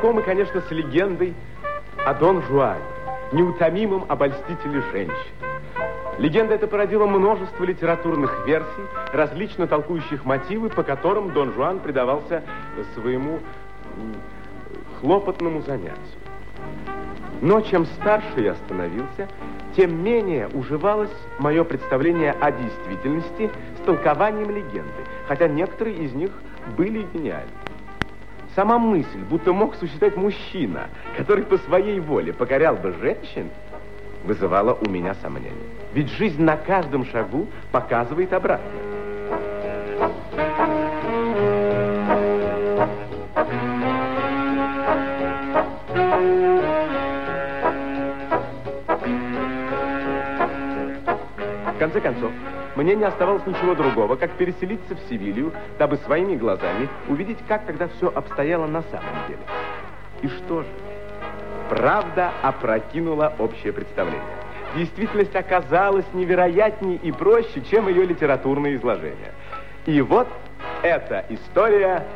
знакомы, конечно, с легендой о Дон Жуане, неутомимом обольстителе женщин. Легенда эта породила множество литературных версий, различно толкующих мотивы, по которым Дон Жуан предавался своему хлопотному занятию. Но чем старше я становился, тем менее уживалось мое представление о действительности с толкованием легенды, хотя некоторые из них были гениальны. Сама мысль, будто мог существовать мужчина, который по своей воле покорял бы женщин, вызывала у меня сомнения. Ведь жизнь на каждом шагу показывает обратное. В конце концов, мне не оставалось ничего другого, как переселиться в Севилью, дабы своими глазами увидеть, как тогда все обстояло на самом деле. И что же? Правда опрокинула общее представление. Действительность оказалась невероятнее и проще, чем ее литературное изложение. И вот эта история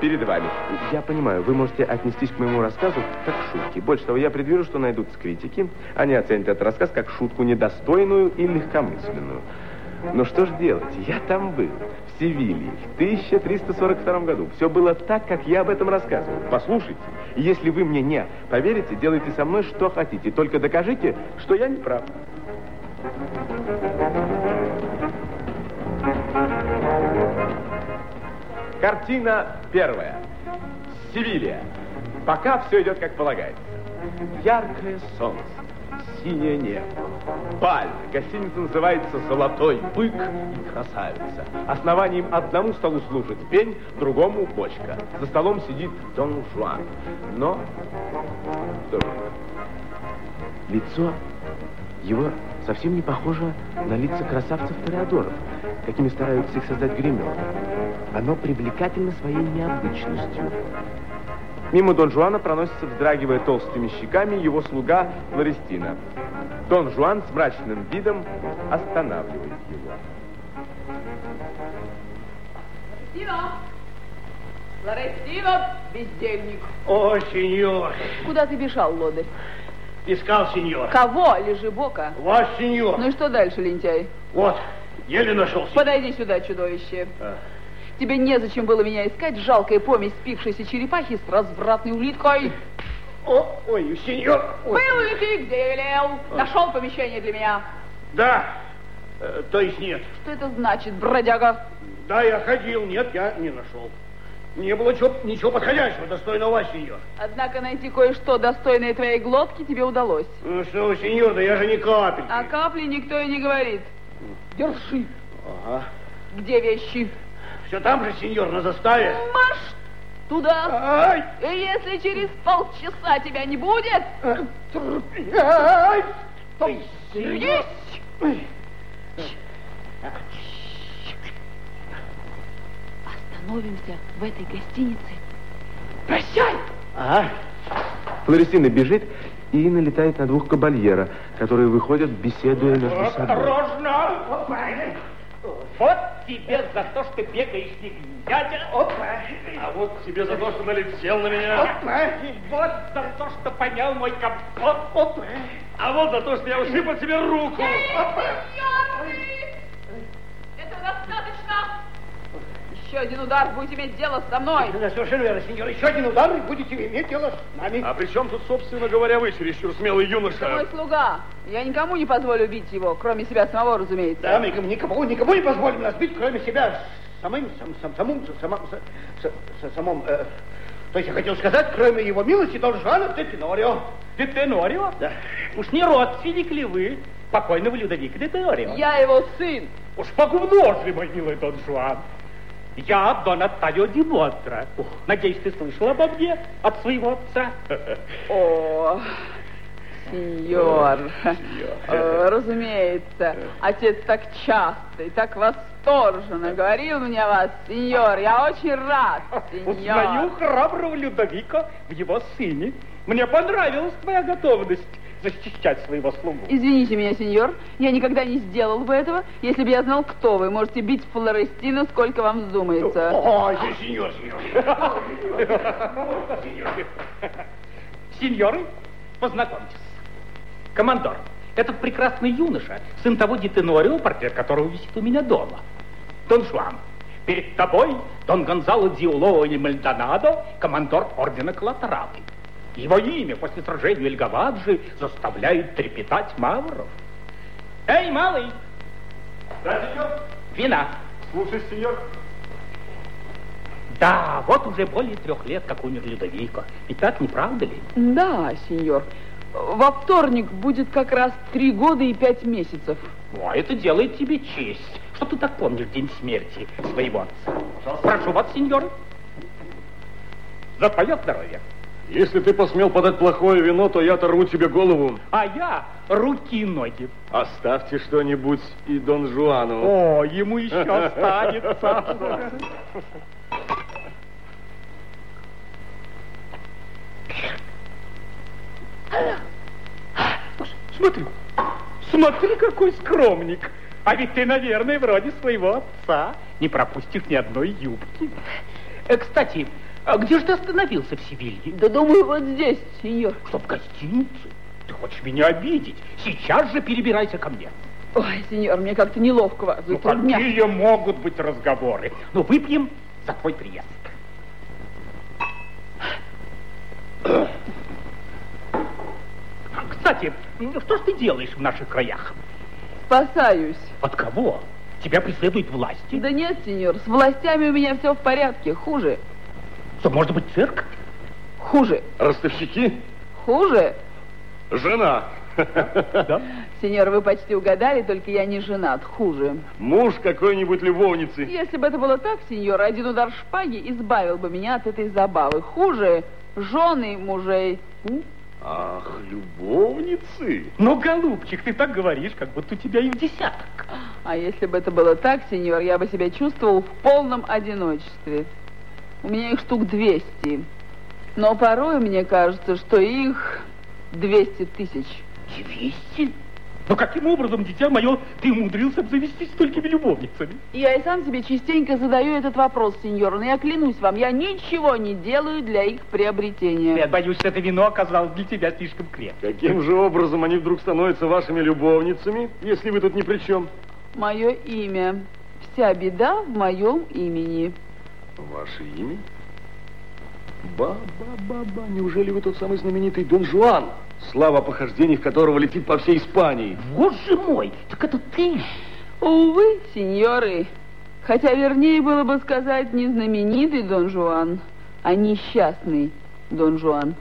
перед вами. Я понимаю, вы можете отнестись к моему рассказу как к шутке. Больше того, я предвижу, что найдутся критики. Они оценят этот рассказ как шутку недостойную и легкомысленную. Но что ж делать? Я там был, в Севилье, в 1342 году. Все было так, как я об этом рассказывал. Послушайте, если вы мне не поверите, делайте со мной что хотите. Только докажите, что я не прав. Картина первая. Севилья. Пока все идет как полагается. Яркое солнце синее небо. Баль. Гостиница называется «Золотой бык» и «Красавица». Основанием одному столу служит пень, другому бочка. За столом сидит Дон Жуан. Но... Что же? Лицо его совсем не похоже на лица красавцев-тореадоров, какими стараются их создать гримеры. Оно привлекательно своей необычностью. Мимо Дон Жуана проносится, вздрагивая толстыми щеками, его слуга Флорестина. Дон Жуан с мрачным видом останавливает его. Флорестино! Флорестино, бездельник! О, сеньор! Куда ты бежал, лодырь? Искал сеньор. Кого? Лежи бока. Ваш сеньор. Ну и что дальше, лентяй? Вот, еле нашел сеньор. Подойди сюда, чудовище. А. Тебе незачем было меня искать, жалкая помесь спившейся черепахи с развратной улиткой. О, ой, сеньор. Ой. Был ли ты, где велел? Нашел помещение для меня? Да, э, то есть нет. Что это значит, бродяга? Да, я ходил, нет, я не нашел. Не было чего, ничего подходящего, достойного вас, сеньор. Однако найти кое-что достойное твоей глотки тебе удалось. Ну что вы, сеньор, да я же не капельки. О капле никто и не говорит. Держи. Ага. Где вещи? Все там же, сеньор, на заставе. Марш туда. Ай! И если через полчаса тебя не будет, Ай! то есть. Остановимся в этой гостинице. Прощай! Ага. Флорестина бежит и налетает на двух кабальера, которые выходят, беседуя между собой. Осторожно! Вот тебе за то, что бегаешь не глядя. Опа! А вот тебе за то, что налетел на меня. Опа! Вот за то, что понял мой капот. Опа! А вот за то, что я ушиб от тебе руку. Это достаточно. Еще один удар, будете иметь дело со мной. Да, совершенно верно, сеньор. Еще один удар, и будете иметь дело с нами. А при чем тут, собственно говоря, вы, чересчур смелый Это мой юноша? слуга. Я никому не позволю убить его, кроме себя самого, разумеется. Да, мы никому, никому не позволим нас бить, кроме себя самым, сам, сам, самым, самым, с- с- самым, э, то есть я хотел сказать, кроме его милости, Дон Жуана де Тенорио. Де Тенорио? Да. Уж не родственник ли вы покойного Людовика де Тенорио? Я его сын. Уж погумножили, мой милый Дон Жуан. Я Дон Оттавио Ди Мотра. Надеюсь, ты слышал обо мне от своего отца? О, сеньор. Разумеется, отец так часто и так восторженно говорил мне о вас, сеньор. Я очень рад, Узнаю сеньор. храброго Людовика в его сыне. Мне понравилась твоя готовность защищать своего слугу. Извините меня, сеньор, я никогда не сделал бы этого, если бы я знал, кто вы. Можете бить Флорестину, сколько вам вздумается. Ой, сеньор, сеньор. Сеньоры, познакомьтесь. Командор, этот прекрасный юноша, сын того Дитенорио, портрет которого висит у меня дома. Дон Жуан, перед тобой Дон Гонзало Диуло и Мальдонадо, командор ордена Коллатералы. Его имя после сражения Эльгаваджи заставляет трепетать мавров. Эй, малый! Да, сеньор? Вина. Слушай, сеньор. Да, вот уже более трех лет, как умер Людовико. И так, не правда ли? Да, сеньор. Во вторник будет как раз три года и пять месяцев. О, это делает тебе честь, что ты так помнишь день смерти своего отца. Прошу вас, сеньоры. За твое здоровье. Если ты посмел подать плохое вино, то я оторву тебе голову. А я руки и ноги. Оставьте что-нибудь и Дон Жуану. О, ему еще останется. Смотри, смотри, какой скромник. А ведь ты, наверное, вроде своего отца. Не пропустишь ни одной юбки. Э, кстати, а где же ты остановился в Севилье? Да думаю, вот здесь, сеньор. Что, в гостинице? Ты хочешь меня обидеть? Сейчас же перебирайся ко мне. Ой, сеньор, мне как-то неловко вас Ну, затруднять. какие могут быть разговоры? Ну, выпьем за твой приезд. Кстати, что ж ты делаешь в наших краях? Спасаюсь. От кого? Тебя преследуют власти? Да нет, сеньор, с властями у меня все в порядке. Хуже. Что, может быть, цирк? Хуже. Ростовщики? Хуже. Жена. Да? Сеньор, вы почти угадали, только я не женат. Хуже. Муж какой-нибудь любовницы. Если бы это было так, сеньор, один удар шпаги избавил бы меня от этой забавы. Хуже жены мужей. Ах, любовницы. Ну, голубчик, ты так говоришь, как будто у тебя их десяток. А если бы это было так, сеньор, я бы себя чувствовал в полном одиночестве. У меня их штук 200. Но порой мне кажется, что их 200 тысяч. Двести? Но каким образом, дитя мое, ты умудрился обзавестись столькими любовницами? Я и сам себе частенько задаю этот вопрос, сеньор, но я клянусь вам, я ничего не делаю для их приобретения. Я боюсь, что это вино оказалось для тебя слишком крепким. Каким же образом они вдруг становятся вашими любовницами, если вы тут ни при чем? Мое имя. Вся беда в моем имени. Ваше имя? Ба-ба-ба-ба, неужели вы тот самый знаменитый Дон Жуан, слава похождений которого летит по всей Испании? Боже мой, так это ты? Увы, сеньоры, хотя вернее было бы сказать не знаменитый Дон Жуан, а несчастный Дон Жуан.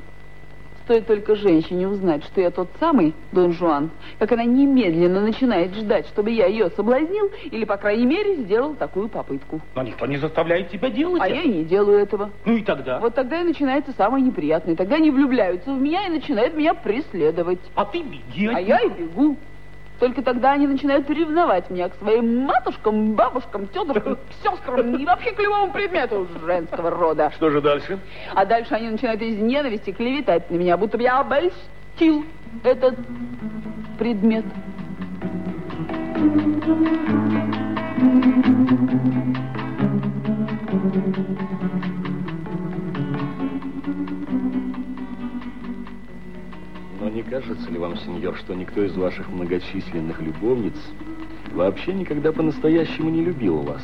Стоит только женщине узнать, что я тот самый Дон Жуан, как она немедленно начинает ждать, чтобы я ее соблазнил или, по крайней мере, сделал такую попытку. Но никто не заставляет тебя делать А это. я и не делаю этого. Ну и тогда? Вот тогда и начинается самое неприятное. Тогда они влюбляются в меня и начинают меня преследовать. А ты беги. А я и бегу. Только тогда они начинают ревновать меня к своим матушкам, бабушкам, тетушкам, к сестрам и вообще к любому предмету женского рода. Что же дальше? А дальше они начинают из ненависти клеветать на меня, будто я обольстил этот предмет. Но не кажется ли вам, сеньор, что никто из ваших многочисленных любовниц вообще никогда по-настоящему не любил вас?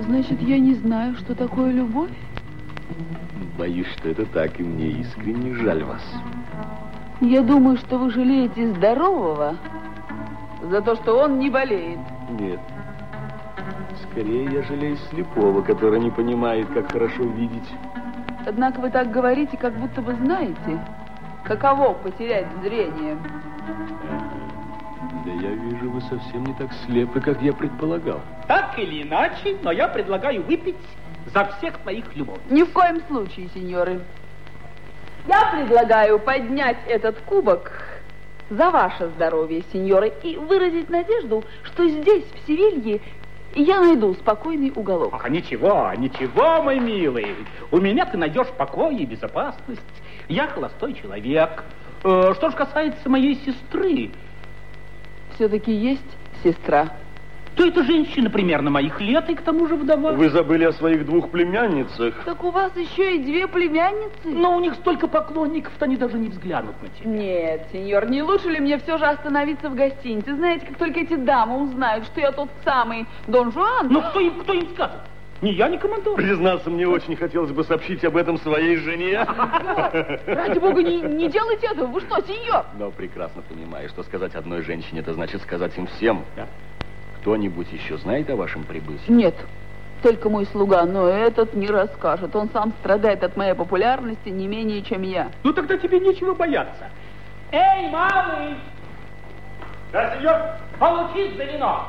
Значит, я не знаю, что такое любовь? Боюсь, что это так, и мне искренне жаль вас. Я думаю, что вы жалеете здорового за то, что он не болеет. Нет. Скорее, я жалею слепого, который не понимает, как хорошо видеть. Однако вы так говорите, как будто вы знаете, каково потерять зрение. Да я вижу, вы совсем не так слепы, как я предполагал. Так или иначе, но я предлагаю выпить за всех твоих любовниц. Ни в коем случае, сеньоры. Я предлагаю поднять этот кубок за ваше здоровье, сеньоры, и выразить надежду, что здесь, в Севилье, я найду спокойный уголок. А ничего, ничего, мой милый. У меня ты найдешь покой и безопасность. Я холостой человек. Э, что же касается моей сестры, Все-таки есть сестра? то эта женщина примерно моих лет и к тому же вдова. Вы забыли о своих двух племянницах. Так у вас еще и две племянницы? Но у них столько поклонников-то они даже не взглянут на тебя. Нет, сеньор, не лучше ли мне все же остановиться в гостинице? Знаете, как только эти дамы узнают, что я тот самый Дон Жуан... Но кто им, кто им скажет? Ни я, ни командор. Признаться, мне очень хотелось бы сообщить об этом своей жене. Ради бога, не, не делайте этого. Вы что, сеньор? Но прекрасно понимаю, что сказать одной женщине, это значит сказать им всем. Да. Кто-нибудь еще знает о вашем прибытии? Нет, только мой слуга, но этот не расскажет. Он сам страдает от моей популярности не менее, чем я. Ну тогда тебе нечего бояться. Эй, малый! Да, сеньор, получи за вино.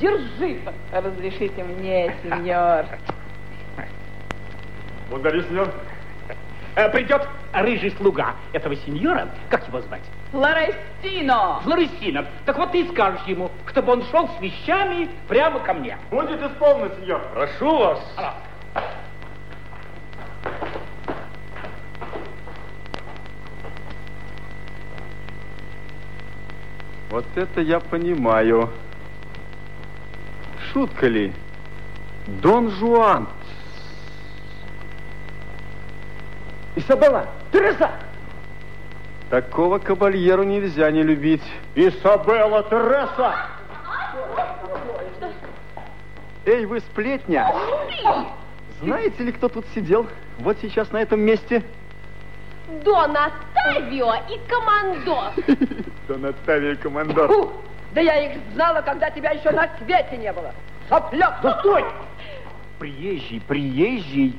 Держи, разрешите мне, сеньор. Благодарю, сеньор. Э, придет рыжий слуга этого сеньора, как его звать? Флорестино! Флорестина. Так вот ты и скажешь ему, чтобы он шел с вещами прямо ко мне. Будет исполнено, сеньор. Прошу вас. Вот это я понимаю. Шутка ли? Дон Жуан. Изабелла, Тереза! Такого кабальеру нельзя не любить. Изабелла, Тереса! Эй, вы сплетня! Знаете ли, кто тут сидел? Вот сейчас на этом месте. Дон Оттавио и командор. Дон Оттавио командор. Фу, да я их знала, когда тебя еще на свете не было. Соплек. Да стой! Приезжий, приезжий.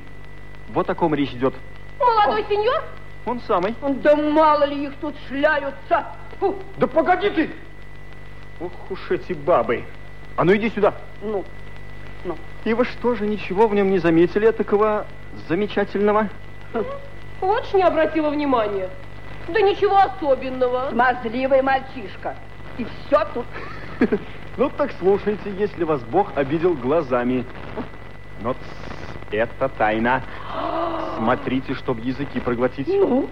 Вот о ком речь идет. Молодой сеньор? Он самый. Да мало ли их тут шляются. Фу, Да погоди ты! Ох уж эти бабы. А ну иди сюда. ну, ну. И вы что же, ничего в нем не заметили такого замечательного? Очень не обратила внимания. Да ничего особенного. Смазливый мальчишка. И все тут. Ну так слушайте, если вас Бог обидел глазами. Но это тайна. Смотрите, чтоб языки проглотить. Ну,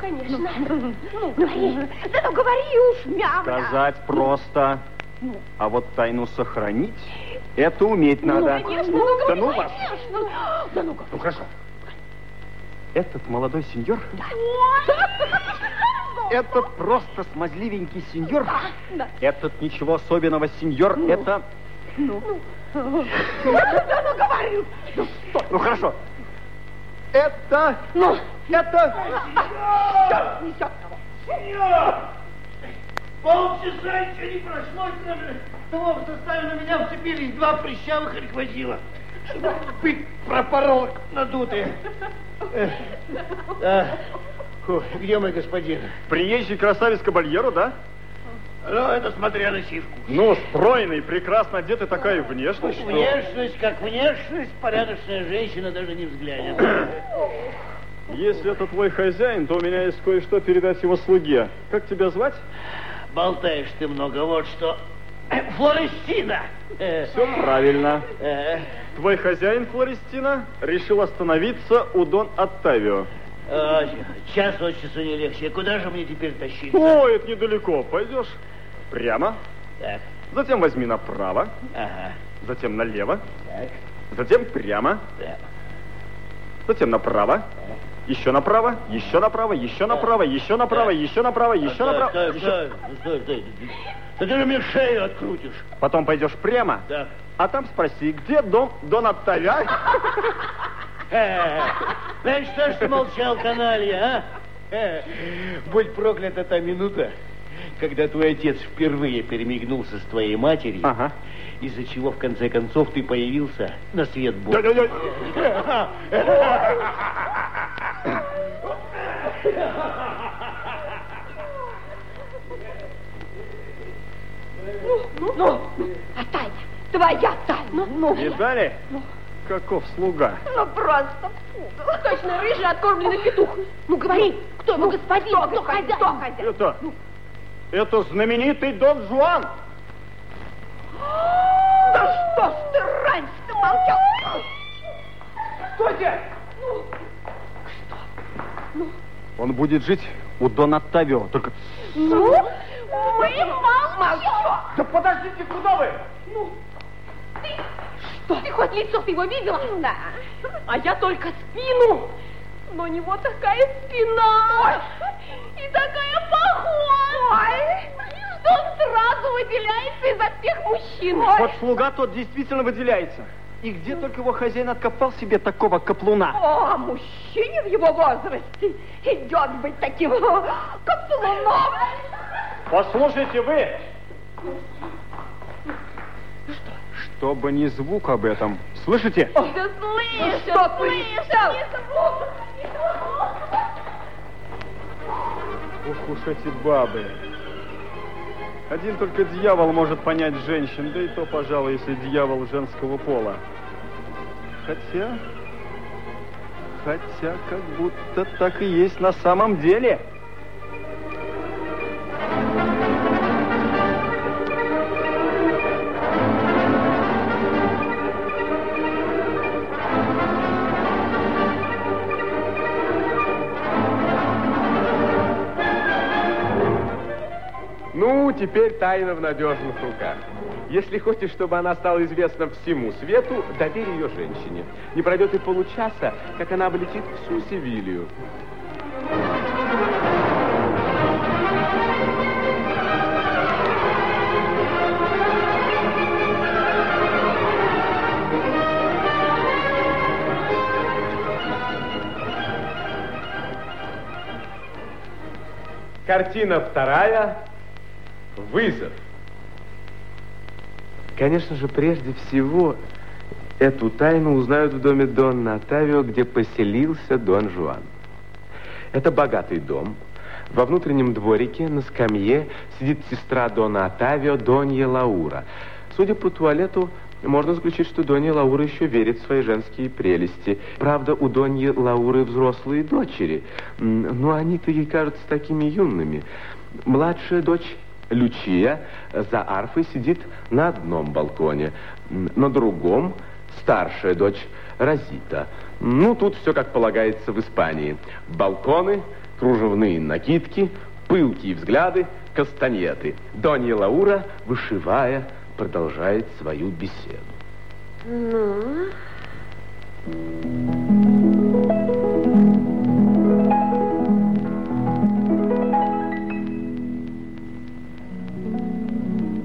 конечно. Ну, говори. Да ну говори уж, мямля. Сказать просто. А вот тайну сохранить, это уметь надо. Конечно, ну Да говори, ну вас. конечно. Да ну Ну хорошо. Этот молодой сеньор, этот просто смазливенький сеньор, да. этот ничего особенного сеньор, это... Да ну говори. Ну хорошо. Это... Ну, Это... черт несет кого. Полчаса еще не прошло, того, в составе на меня вцепились два прыщавых реквозила. Пыть пропорол надутые. Э, да. Фу, где мой господин? Приезжий красавец Кабальеро, да? Ну, это смотря на сивку. Ну, стройный, прекрасно одетый, такая внешность, что... Внешность, как внешность, порядочная женщина даже не взглянет. Если это твой хозяин, то у меня есть кое-что передать его слуге. Как тебя звать? Болтаешь ты много, вот что. Флорестина! Все правильно. э, Твой хозяин, Флорестина, решил остановиться у Дон Оттавио. А, час от часу не легче. Куда же мне теперь тащиться? Ой, это недалеко. Пойдешь прямо, Так, затем возьми направо, ага, затем налево, так, затем прямо, так. затем направо, еще направо, еще направо, еще направо, еще направо, еще направо, еще направо. Стой, еще- стой, стой, стой. Да ты же мне шею открутишь. Потом пойдешь прямо, Так. а там спроси, где дом Дон Оттавио? Знаешь, что ж ты молчал, каналья, а? Будь проклята та минута, когда твой отец впервые перемигнулся с твоей матерью, Ага. из-за чего, в конце концов, ты появился на свет Божий. Да-да-да. Ну, а тайна? Твоя тайна? Ну, Видали? Каков слуга? ну просто пугало. Точно рыжий откормленный петух. Ну, говори, кто его господин, кто, хозяин? Кто хозяин? Это, это знаменитый Дон Жуан. Да что ж ты раньше-то молчал? Стойте! Ну? Он будет жить у Дона Оттавио, только... Ну, мы молчим. Да подождите, куда вы? Ну, ты что? Ты хоть лицо ты его видела? Да. А я только спину. Но у него такая спина. Ой. И такая походка. Ой. Что он сразу выделяется изо всех мужчин. Ой. Вот слуга тот действительно выделяется. И где только его хозяин откопал себе такого каплуна? О, мужчине в его возрасте идет быть таким каплуном. Послушайте вы! Чтобы ни звук об этом. Слышите? Да слышу, что слышу. Ух уж эти бабы. Один только дьявол может понять женщин, да и то, пожалуй, если дьявол женского пола. Хотя... Хотя как будто так и есть на самом деле. Теперь тайна в надежных руках. Если хочешь, чтобы она стала известна всему свету, доверь ее женщине. Не пройдет и получаса, как она облетит всю Севилью. Картина вторая. Вызов. Конечно же, прежде всего, эту тайну узнают в доме Донна Отавио, где поселился Дон Жуан. Это богатый дом. Во внутреннем дворике на скамье сидит сестра Дона Отавио, Донья Лаура. Судя по туалету, можно заключить, что Донья Лаура еще верит в свои женские прелести. Правда, у Доньи Лауры взрослые дочери, но они-то ей кажутся такими юными. Младшая дочь Лючия за арфой сидит на одном балконе, на другом старшая дочь Розита. Ну, тут все как полагается в Испании. Балконы, кружевные накидки, пылкие взгляды, кастаньеты. Донья Лаура, вышивая, продолжает свою беседу. Ну...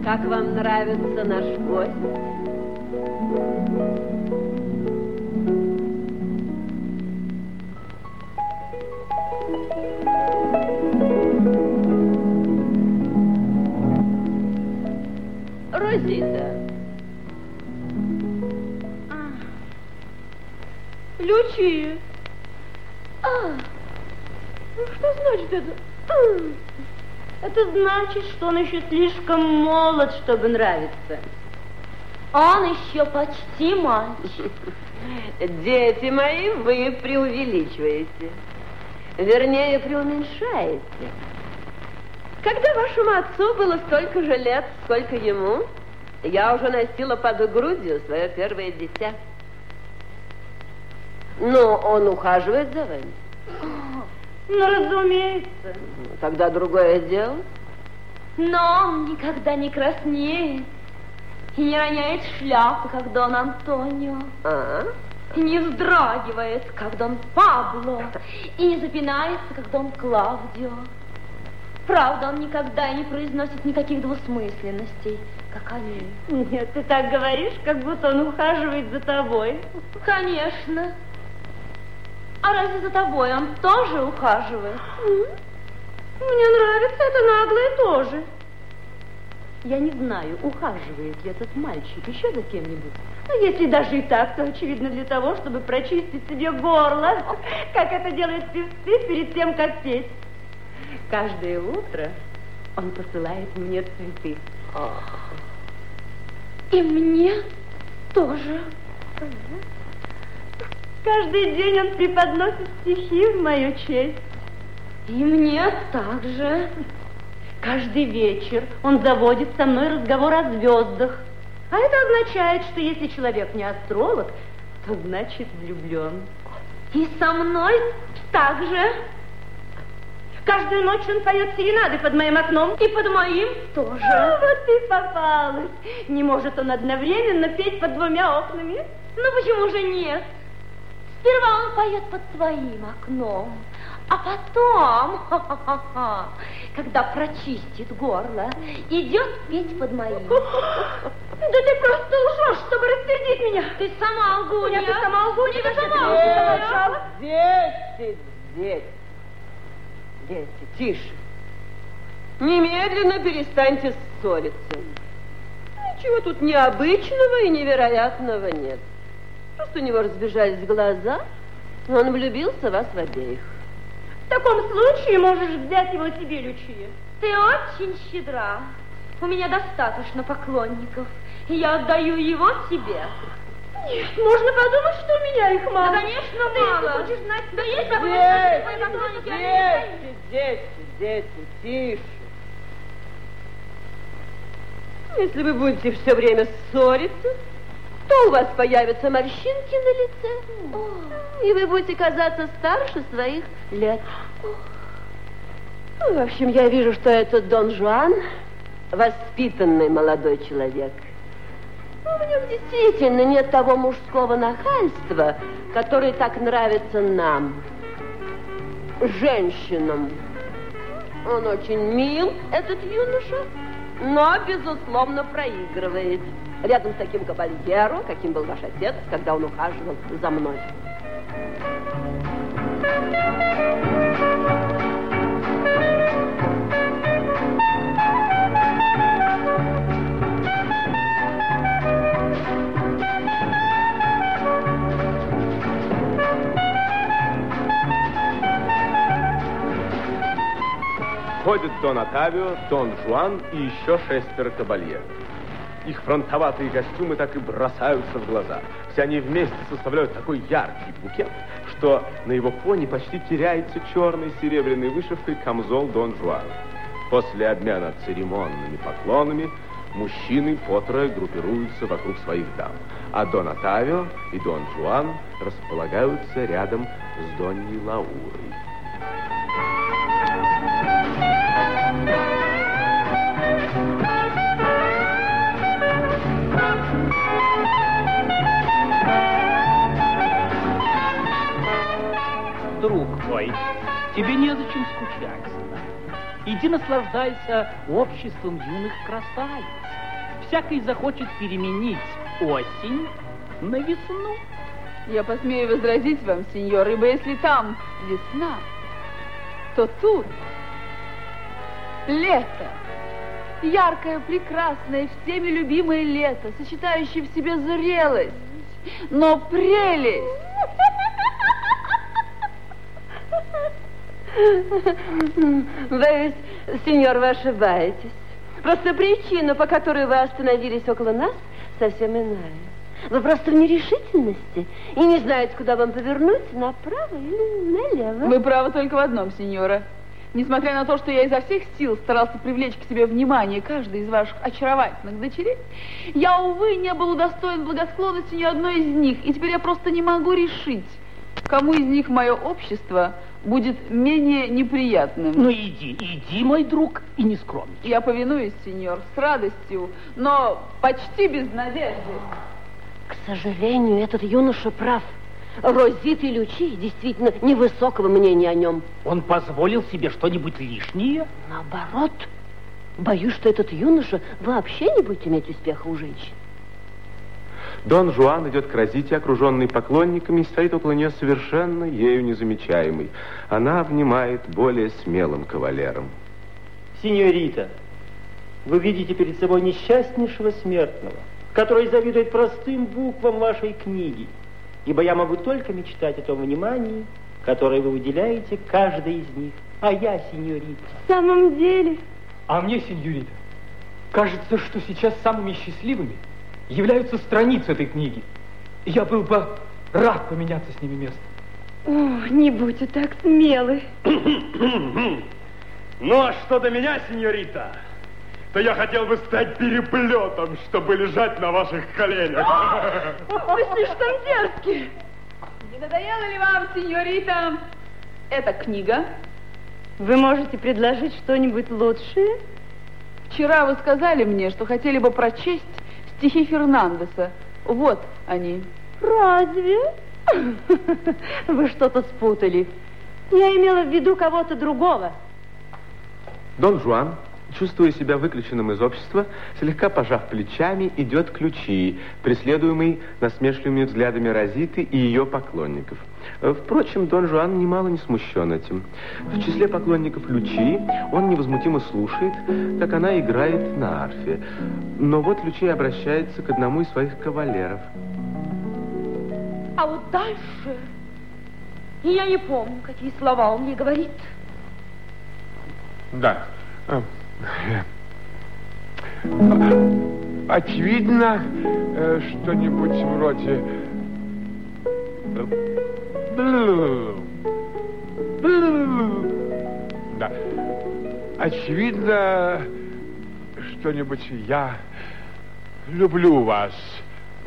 Как вам нравится наш гость? Розита. Лючия. А, Ну, что значит это? Это значит, что он еще слишком молод, чтобы нравиться. Он еще почти мальчик. Дети мои, вы преувеличиваете. Вернее, преуменьшаете. Когда вашему отцу было столько же лет, сколько ему, я уже носила под грудью свое первое дитя. Но он ухаживает за вами. Ну, разумеется. Тогда другое дело. Но он никогда не краснеет и не роняет шляпы, как Дон Антонио. А? И не вздрагивает, как Дон Пабло, и не запинается, как Дон Клаудио. Правда, он никогда и не произносит никаких двусмысленностей, как они. Нет, ты так говоришь, как будто он ухаживает за тобой. Конечно. А разве за тобой он тоже ухаживает? Мне нравится это наглое тоже. Я не знаю, ухаживает ли этот мальчик еще за кем-нибудь. Но если даже и так, то очевидно для того, чтобы прочистить себе горло, как это делают певцы перед тем, как петь. Каждое утро он посылает мне цветы. И мне тоже. Каждый день он преподносит стихи в мою честь. И мне также. Каждый вечер он заводит со мной разговор о звездах. А это означает, что если человек не астролог, то значит влюблен. И со мной также. Каждую ночь он поет серенады под моим окном. И под моим тоже. А, вот ты попалась. Не может он одновременно петь под двумя окнами? Ну, почему же нет? Сперва он поет под своим окном, а потом, когда прочистит горло, идет петь под моим. Да ты просто лжешь, чтобы рассердить меня. Ты сама лгунья. Ты сама лгунья. Ты сама лгунья. Дети, дети, дети, тише. Немедленно перестаньте ссориться. Ничего тут необычного и невероятного нет. Просто у него разбежались глаза, он влюбился в вас в обеих. В таком случае можешь взять его себе, Лючия. Ты очень щедра. У меня достаточно поклонников, и я отдаю его тебе. Нет, можно подумать, что у меня их мало. Да, конечно, да мало. Если хочешь знать, да есть дети, дети, дети, дети, тише. Если вы будете все время ссориться, то у вас появятся морщинки на лице, и вы будете казаться старше своих лет. Ну, в общем, я вижу, что этот Дон Жуан воспитанный молодой человек. Ну, в нем действительно нет того мужского нахальства, который так нравится нам, женщинам. Он очень мил, этот юноша, но, безусловно, проигрывает рядом с таким кабальеро, каким был ваш отец, когда он ухаживал за мной. Входят Дон Отавио, Дон Жуан и еще шестеро кабальеров. Их фронтоватые костюмы так и бросаются в глаза. Все они вместе составляют такой яркий букет, что на его фоне почти теряется черной серебряной вышивкой камзол Дон Жуана. После обмена церемонными поклонами мужчины по трое группируются вокруг своих дам, а Дон Отавио и Дон Жуан располагаются рядом с Доньей Лаурой. Мой, тебе незачем скучать. Иди наслаждайся обществом юных красавиц. Всякий захочет переменить осень на весну. Я посмею возразить вам, сеньор, ибо если там весна, то тут лето. Яркое, прекрасное, всеми любимое лето, сочетающее в себе зрелость, но прелесть. Боюсь, сеньор, вы ошибаетесь. Просто причина, по которой вы остановились около нас, совсем иная. Вы просто в нерешительности и не знаете, куда вам повернуть, направо или налево. Вы правы только в одном, сеньора. Несмотря на то, что я изо всех сил старался привлечь к себе внимание каждой из ваших очаровательных дочерей, я, увы, не был удостоен благосклонности ни одной из них, и теперь я просто не могу решить, кому из них мое общество будет менее неприятным. Ну иди, иди, мой друг, и не скромничай. Я повинуюсь, сеньор, с радостью, но почти без надежды. К сожалению, этот юноша прав. Розит и Лючи действительно невысокого мнения о нем. Он позволил себе что-нибудь лишнее? Наоборот. Боюсь, что этот юноша вообще не будет иметь успеха у женщин. Дон Жуан идет к Розите, окруженный поклонниками, и стоит около нее совершенно ею незамечаемый. Она обнимает более смелым кавалером. Синьорита, вы видите перед собой несчастнейшего смертного, который завидует простым буквам вашей книги, ибо я могу только мечтать о том внимании, которое вы уделяете каждой из них. А я, синьорита. В самом деле? А мне, синьорита, кажется, что сейчас самыми счастливыми – являются страницы этой книги. Я был бы рад поменяться с ними местом. О, не будьте так смелы. ну, а что до меня, сеньорита, то я хотел бы стать переплетом, чтобы лежать на ваших коленях. Вы слишком дерзкие. Не надоела ли вам, сеньорита, эта книга? Вы можете предложить что-нибудь лучшее? Вчера вы сказали мне, что хотели бы прочесть стихи Фернандеса. Вот они. Разве? Вы что-то спутали. Я имела в виду кого-то другого. Дон Жуан, чувствуя себя выключенным из общества, слегка пожав плечами, идет к Лючии, преследуемый насмешливыми взглядами Розиты и ее поклонников. Впрочем, Дон Жуан немало не смущен этим. В числе поклонников Лючии он невозмутимо слушает, как она играет на арфе. Но вот Лючия обращается к одному из своих кавалеров. А вот дальше я не помню, какие слова он мне говорит. Да. А, Очевидно, э, что-нибудь вроде... Да. Очевидно, что-нибудь я люблю вас.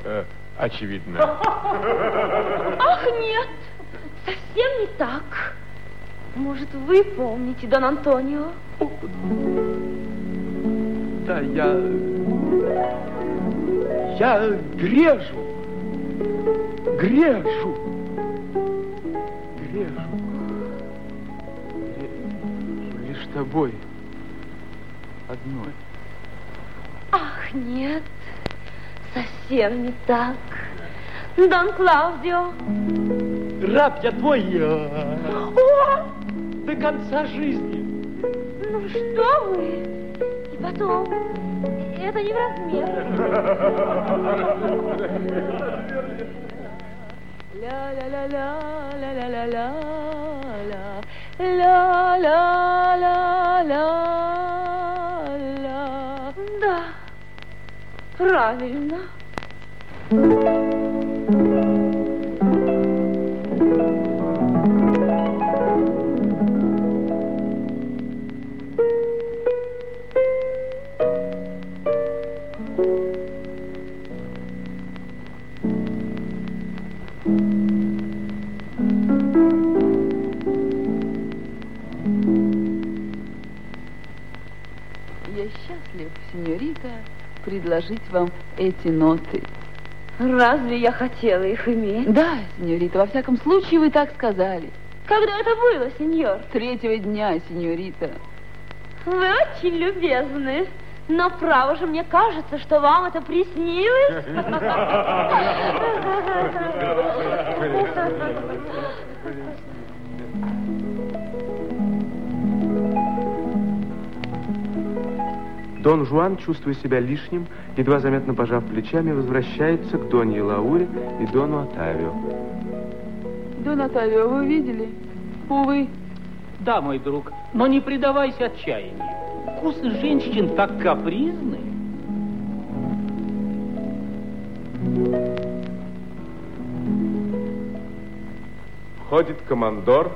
Э, очевидно. Ах, нет, совсем не так. Может, вы помните, Дон Антонио? Да, я... Я грежу. Грежу. Грежу лишь тобой. Одной. Ах, нет, совсем не так. Дон Клаудио. Раб я твой. О! До конца жизни. Ну что вы? И потом, это не в размер. Ля-ля-ля-ля, ля-ля-ля-ля, ля-ля-ля-ля, ля. Да, правильно. Сеньорита, предложить вам эти ноты. Разве я хотела их иметь? Да, сеньорита, во всяком случае вы так сказали. Когда это было, сеньор? Третьего дня, сеньорита. Вы очень любезны. Но право же мне кажется, что вам это приснилось. Дон Жуан, чувствуя себя лишним, едва заметно пожав плечами, возвращается к Донье Лауре и Дону Отавио. Дон Отавио, вы видели? Увы. Да, мой друг, но не предавайся отчаянию. Вкусы женщин так капризны. Входит командор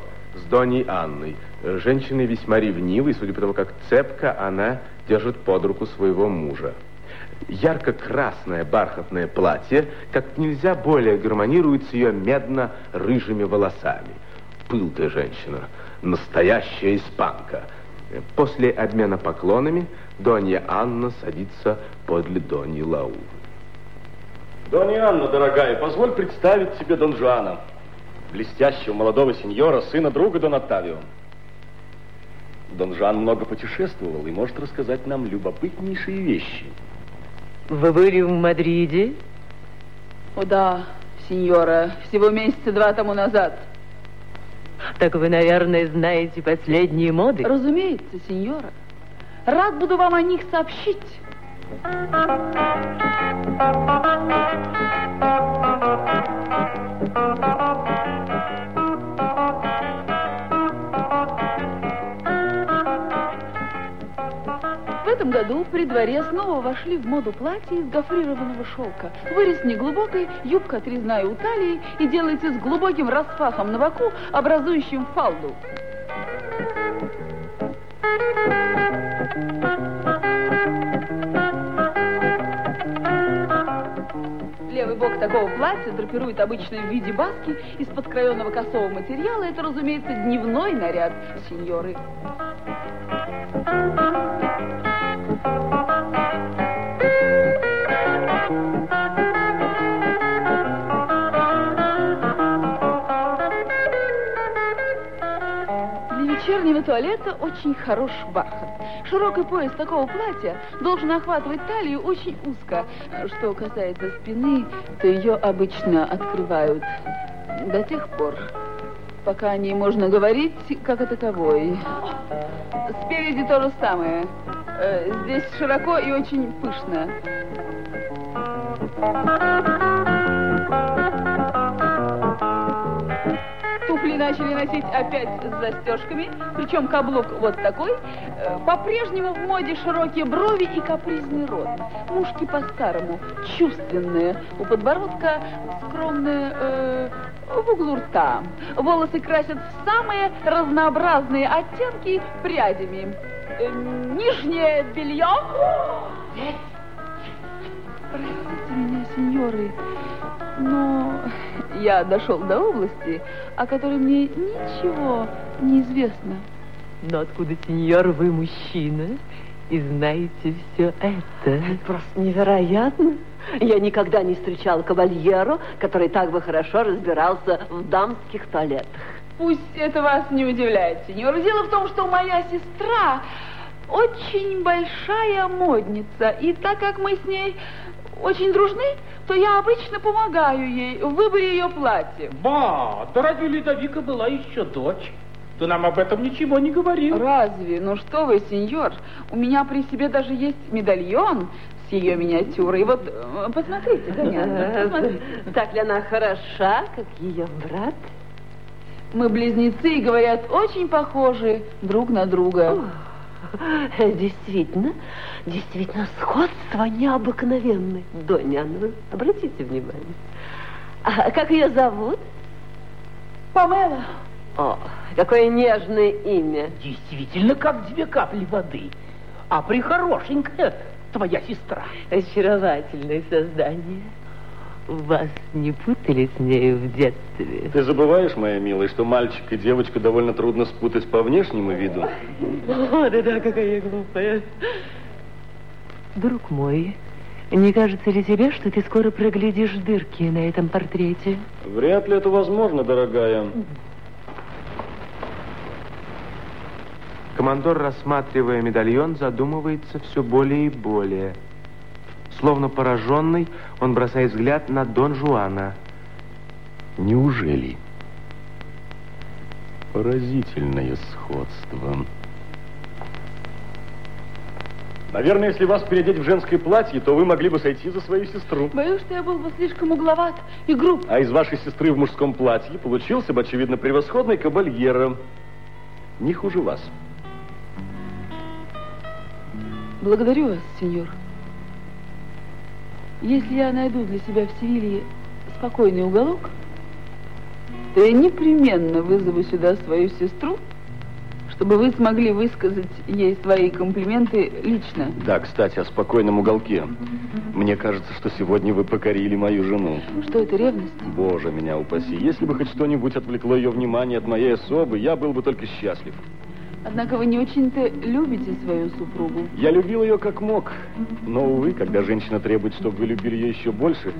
Доней Анной. Женщины весьма ревнивы, судя по тому, как цепко она держит под руку своего мужа. Ярко-красное бархатное платье как нельзя более гармонирует с ее медно-рыжими волосами. Пылкая женщина, настоящая испанка. После обмена поклонами Донья Анна садится подле Доньи Лауры. Донья Анна, дорогая, позволь представить тебе Дон Жуана, блестящего молодого сеньора, сына друга Дон Оттавио. Дон Жан много путешествовал и может рассказать нам любопытнейшие вещи. Вы были в Мадриде? О да, сеньора, всего месяца два тому назад. Так вы, наверное, знаете последние моды? Разумеется, сеньора. Рад буду вам о них сообщить. В этом году при дворе снова вошли в моду платья из гофрированного шелка. Вырез неглубокий, юбка отрезная у талии и делается с глубоким распахом на боку, образующим фалду. Левый бок такого платья драпируют обычно в виде баски из подкроенного косого материала. Это, разумеется, дневной наряд сеньоры. Для вечернего туалета очень хорош бархат. Широкий пояс такого платья должен охватывать талию очень узко. Что касается спины, то ее обычно открывают до тех пор, пока о ней можно говорить как о таковой. Спереди то же самое. Э, Здесь широко и очень пышно. Туфли начали носить опять с застежками, причем каблук вот такой. Э, По-прежнему в моде широкие брови и капризный рот. Мушки по-старому, чувственные. У подбородка скромные э, в углу рта. Волосы красят в самые разнообразные оттенки прядями. Э, Нижнее белье... Простите меня, сеньоры, но я дошел до области, о которой мне ничего не известно. Но откуда, сеньор, вы мужчина и знаете все это? Просто невероятно. Я никогда не встречала кавальеру, который так бы хорошо разбирался в дамских туалетах. Пусть это вас не удивляет, сеньор. Дело в том, что моя сестра очень большая модница, и так как мы с ней очень дружны, то я обычно помогаю ей в выборе ее платья. Ба, да разве Ледовика была еще дочь? Ты нам об этом ничего не говорил. Разве? Ну что вы, сеньор, у меня при себе даже есть медальон с ее миниатюрой. Вот, э, посмотрите, Гонян, посмотрите. Так ли она хороша, как ее брат? Мы близнецы и, говорят, очень похожи друг на друга. Действительно, действительно, сходство необыкновенное. Доня, ну, обратите внимание. А как ее зовут? Памела. О, какое нежное имя. Действительно, как две капли воды. А прихорошенькая твоя сестра. Очаровательное создание. Вас не путали с нею в детстве? Ты забываешь, моя милая, что мальчик и девочку довольно трудно спутать по внешнему виду? О, да-да, какая я глупая. Друг мой, не кажется ли тебе, что ты скоро проглядишь дырки на этом портрете? Вряд ли это возможно, дорогая. Командор, рассматривая медальон, задумывается все более и более. Словно пораженный, он бросает взгляд на Дон Жуана. Неужели? Поразительное сходство. Наверное, если вас переодеть в женское платье, то вы могли бы сойти за свою сестру. Боюсь, что я был бы слишком угловат и груб. А из вашей сестры в мужском платье получился бы, очевидно, превосходный кабальера. Не хуже вас. Благодарю вас, сеньор. Если я найду для себя в Севилье спокойный уголок, то я непременно вызову сюда свою сестру, чтобы вы смогли высказать ей свои комплименты лично. Да, кстати, о спокойном уголке. Мне кажется, что сегодня вы покорили мою жену. Что это, ревность? Боже, меня упаси. Если бы хоть что-нибудь отвлекло ее внимание от моей особы, я был бы только счастлив. Однако вы не очень-то любите свою супругу. Я любил ее как мог. Но, увы, когда женщина требует, чтобы вы любили ее еще больше,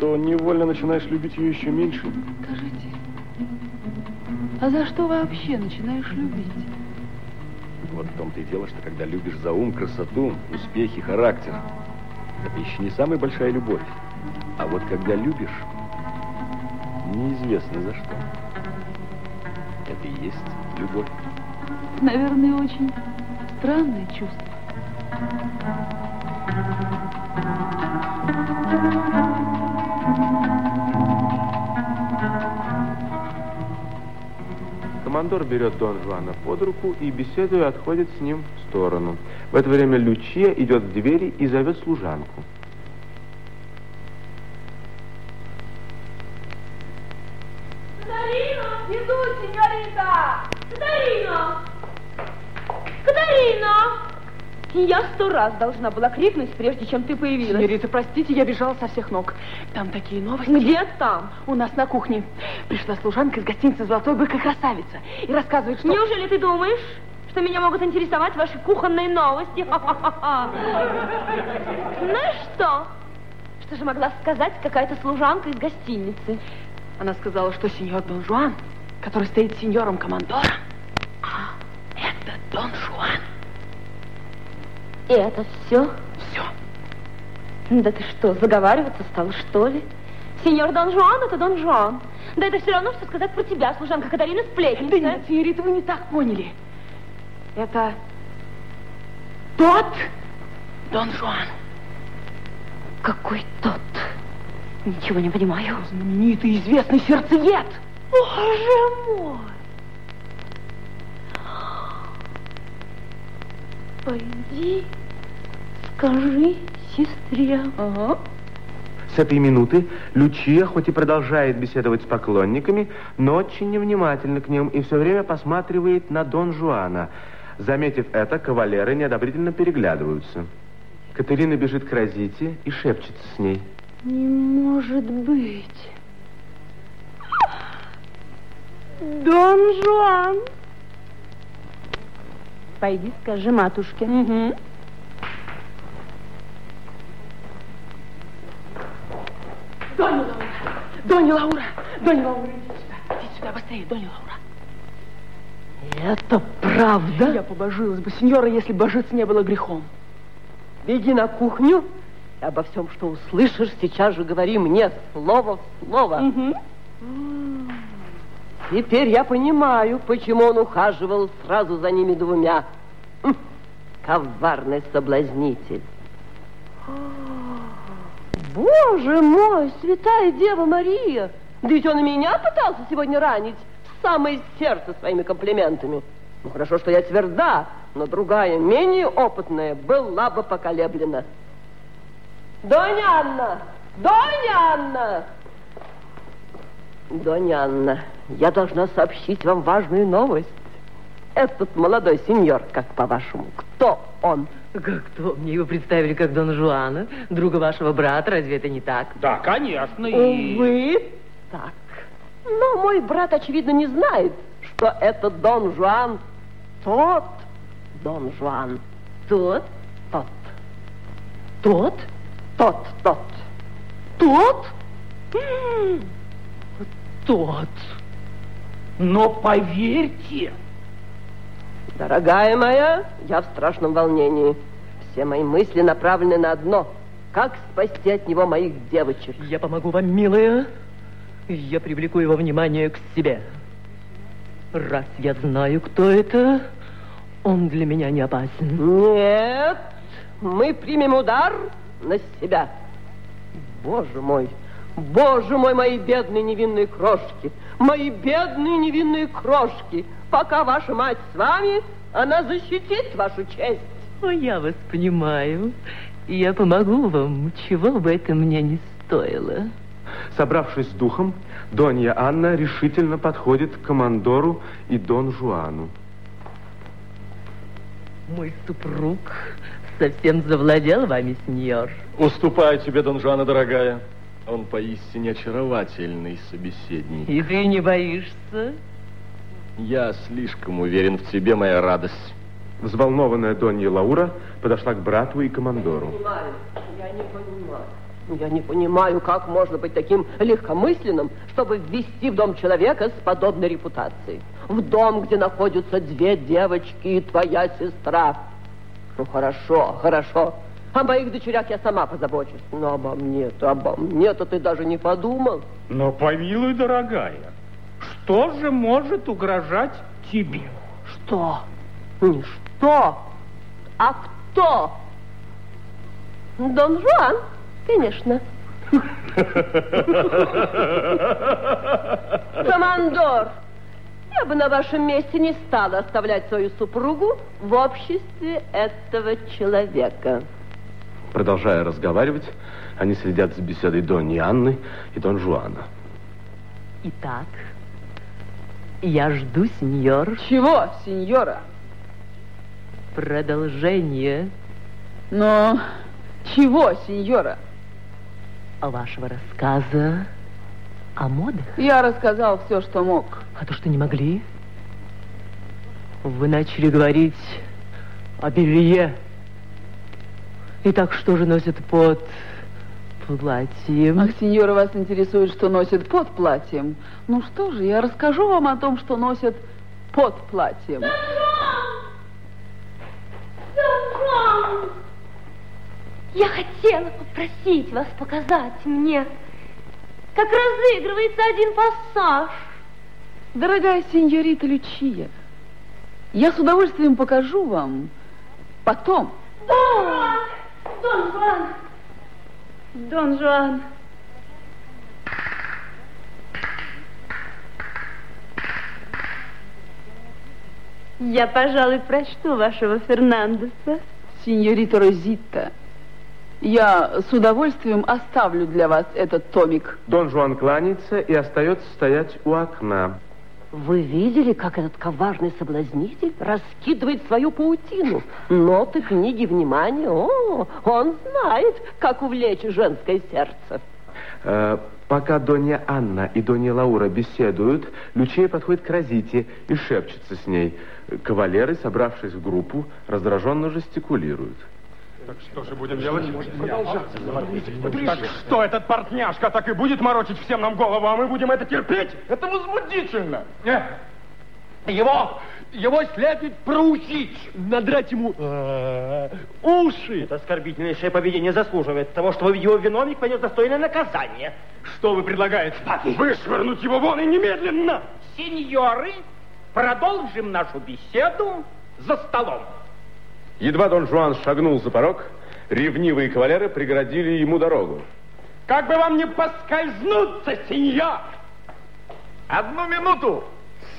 то невольно начинаешь любить ее еще меньше. Скажите, а за что вообще начинаешь любить? Вот в том-то и дело, что когда любишь за ум, красоту, успехи, характер, это еще не самая большая любовь. А вот когда любишь, неизвестно за что. Это и есть любовь. Наверное, очень странное чувство. Командор берет Дон Жуана под руку и, беседуя, отходит с ним в сторону. В это время Лючия идет к двери и зовет служанку. Сто раз должна была крикнуть, прежде чем ты появилась. Синьорита, простите, я бежала со всех ног. Там такие новости. Где там? У нас на кухне. Пришла служанка из гостиницы «Золотой бык» и красавица. И рассказывает, что... Неужели ты думаешь, что меня могут интересовать ваши кухонные новости? Ну что? Что же могла сказать какая-то служанка из гостиницы? Она сказала, что сеньор Дон Жуан, который стоит сеньором командором, а это Дон Жуан. И это все? Все. Да ты что, заговариваться стал, что ли? Сеньор Дон Жуан, это Дон Жуан. Да это все равно, что сказать про тебя, служанка Катарина сплетница. Да нет, сеньорита, вы не так поняли. Это тот Дон Жуан. Какой тот? Ничего не понимаю. Знаменитый известный сердцеед. Боже мой! Пойди, скажи сестре. Ага. С этой минуты Лючия, хоть и продолжает беседовать с поклонниками, но очень невнимательно к ним и все время посматривает на Дон Жуана. Заметив это, кавалеры неодобрительно переглядываются. Катерина бежит к Розите и шепчется с ней. Не может быть. Дон Жуан. Пойди скажи матушке. Угу. Донья Лаура! Донья Лаура! Донья Лаура, иди сюда. Иди сюда, быстрее, Донья Лаура. Это правда? Я побожилась бы, сеньора, если божиться не было грехом. Беги на кухню и обо всем, что услышишь, сейчас же говори мне слово в слово. Угу. Теперь я понимаю, почему он ухаживал сразу за ними двумя. Коварный соблазнитель. Боже мой, святая Дева Мария! Да ведь он и меня пытался сегодня ранить в самое сердце своими комплиментами. Ну, хорошо, что я тверда, но другая, менее опытная, была бы поколеблена. Доня Анна! Доня Анна! Доня Анна, я должна сообщить вам важную новость. Этот молодой сеньор, как по-вашему, кто он? Как кто? Мне его представили как Дон Жуана, друга вашего брата, разве это не так? Да, конечно. И... Увы, так. Но мой брат, очевидно, не знает, что это Дон Жуан тот Дон Жуан. Тот? Тот. Тот? Тот, тот. Тот? Тот. Но поверьте, Дорогая моя, я в страшном волнении. Все мои мысли направлены на одно. Как спасти от него моих девочек? Я помогу вам, милая. Я привлеку его внимание к себе. Раз я знаю, кто это, он для меня не опасен. Нет, мы примем удар на себя. Боже мой, боже мой, мои бедные невинные крошки, мои бедные невинные крошки. Пока ваша мать с вами, она защитит вашу честь. О, я вас понимаю. Я помогу вам, чего бы это мне не стоило. Собравшись с духом, Донья Анна решительно подходит к командору и Дон Жуану. Мой супруг совсем завладел вами, сеньор. Уступаю тебе, Дон Жуана, дорогая. Он поистине очаровательный собеседник. И ты не боишься? Я слишком уверен в тебе, моя радость. Взволнованная Донья Лаура подошла к брату и командору. Понимаю, я не понимаю. Я не понимаю, как можно быть таким легкомысленным, чтобы ввести в дом человека с подобной репутацией. В дом, где находятся две девочки и твоя сестра. Ну, хорошо, хорошо. О моих дочерях я сама позабочусь. Но обо мне-то, обо мне-то ты даже не подумал. но помилуй, дорогая, что же может угрожать тебе? Что? Не что, а кто? Дон Жуан, конечно. Командор, я бы на вашем месте не стала оставлять свою супругу в обществе этого человека. Продолжая разговаривать, они следят за беседой Доньи Анны и Дон Жуана. Итак, я жду, сеньор, Чего, сеньора? продолжение Но чего, сеньора? Вашего рассказа о модах? Я рассказал все, что мог. А то, что не могли? Вы начали говорить о белье. Итак, что же носят под платьем? Ах, сеньора, вас интересует, что носят под платьем. Ну что же, я расскажу вам о том, что носят под платьем. Я хотела попросить вас показать мне, как разыгрывается один пассаж. Дорогая сеньорита Лючия, я с удовольствием покажу вам потом. Дон, Дон Жуан, Дон Жуан. Я, пожалуй, прочту вашего Фернандеса. Сеньорита Розитта, я с удовольствием оставлю для вас этот томик. Дон Жуан кланяется и остается стоять у окна. Вы видели, как этот коварный соблазнитель раскидывает свою паутину? Ноты книги внимания. О, он знает, как увлечь женское сердце. Э, пока Донья Анна и Донья Лаура беседуют, Лючия подходит к Розите и шепчется с ней. Кавалеры, собравшись в группу, раздраженно жестикулируют. Так что же будем делать? Так что этот портняшка так и будет морочить всем нам голову, а мы будем это терпеть? Это возмутительно. Э, Его, его следует проучить. Надрать ему э, уши. Это оскорбительнейшее поведение заслуживает того, чтобы его виновник понес достойное наказание. Что вы предлагаете? Вышвырнуть его вон и немедленно! Сеньоры, продолжим нашу беседу за столом. Едва Дон Жуан шагнул за порог, ревнивые кавалеры преградили ему дорогу. Как бы вам не поскользнуться, сеньор! Одну минуту,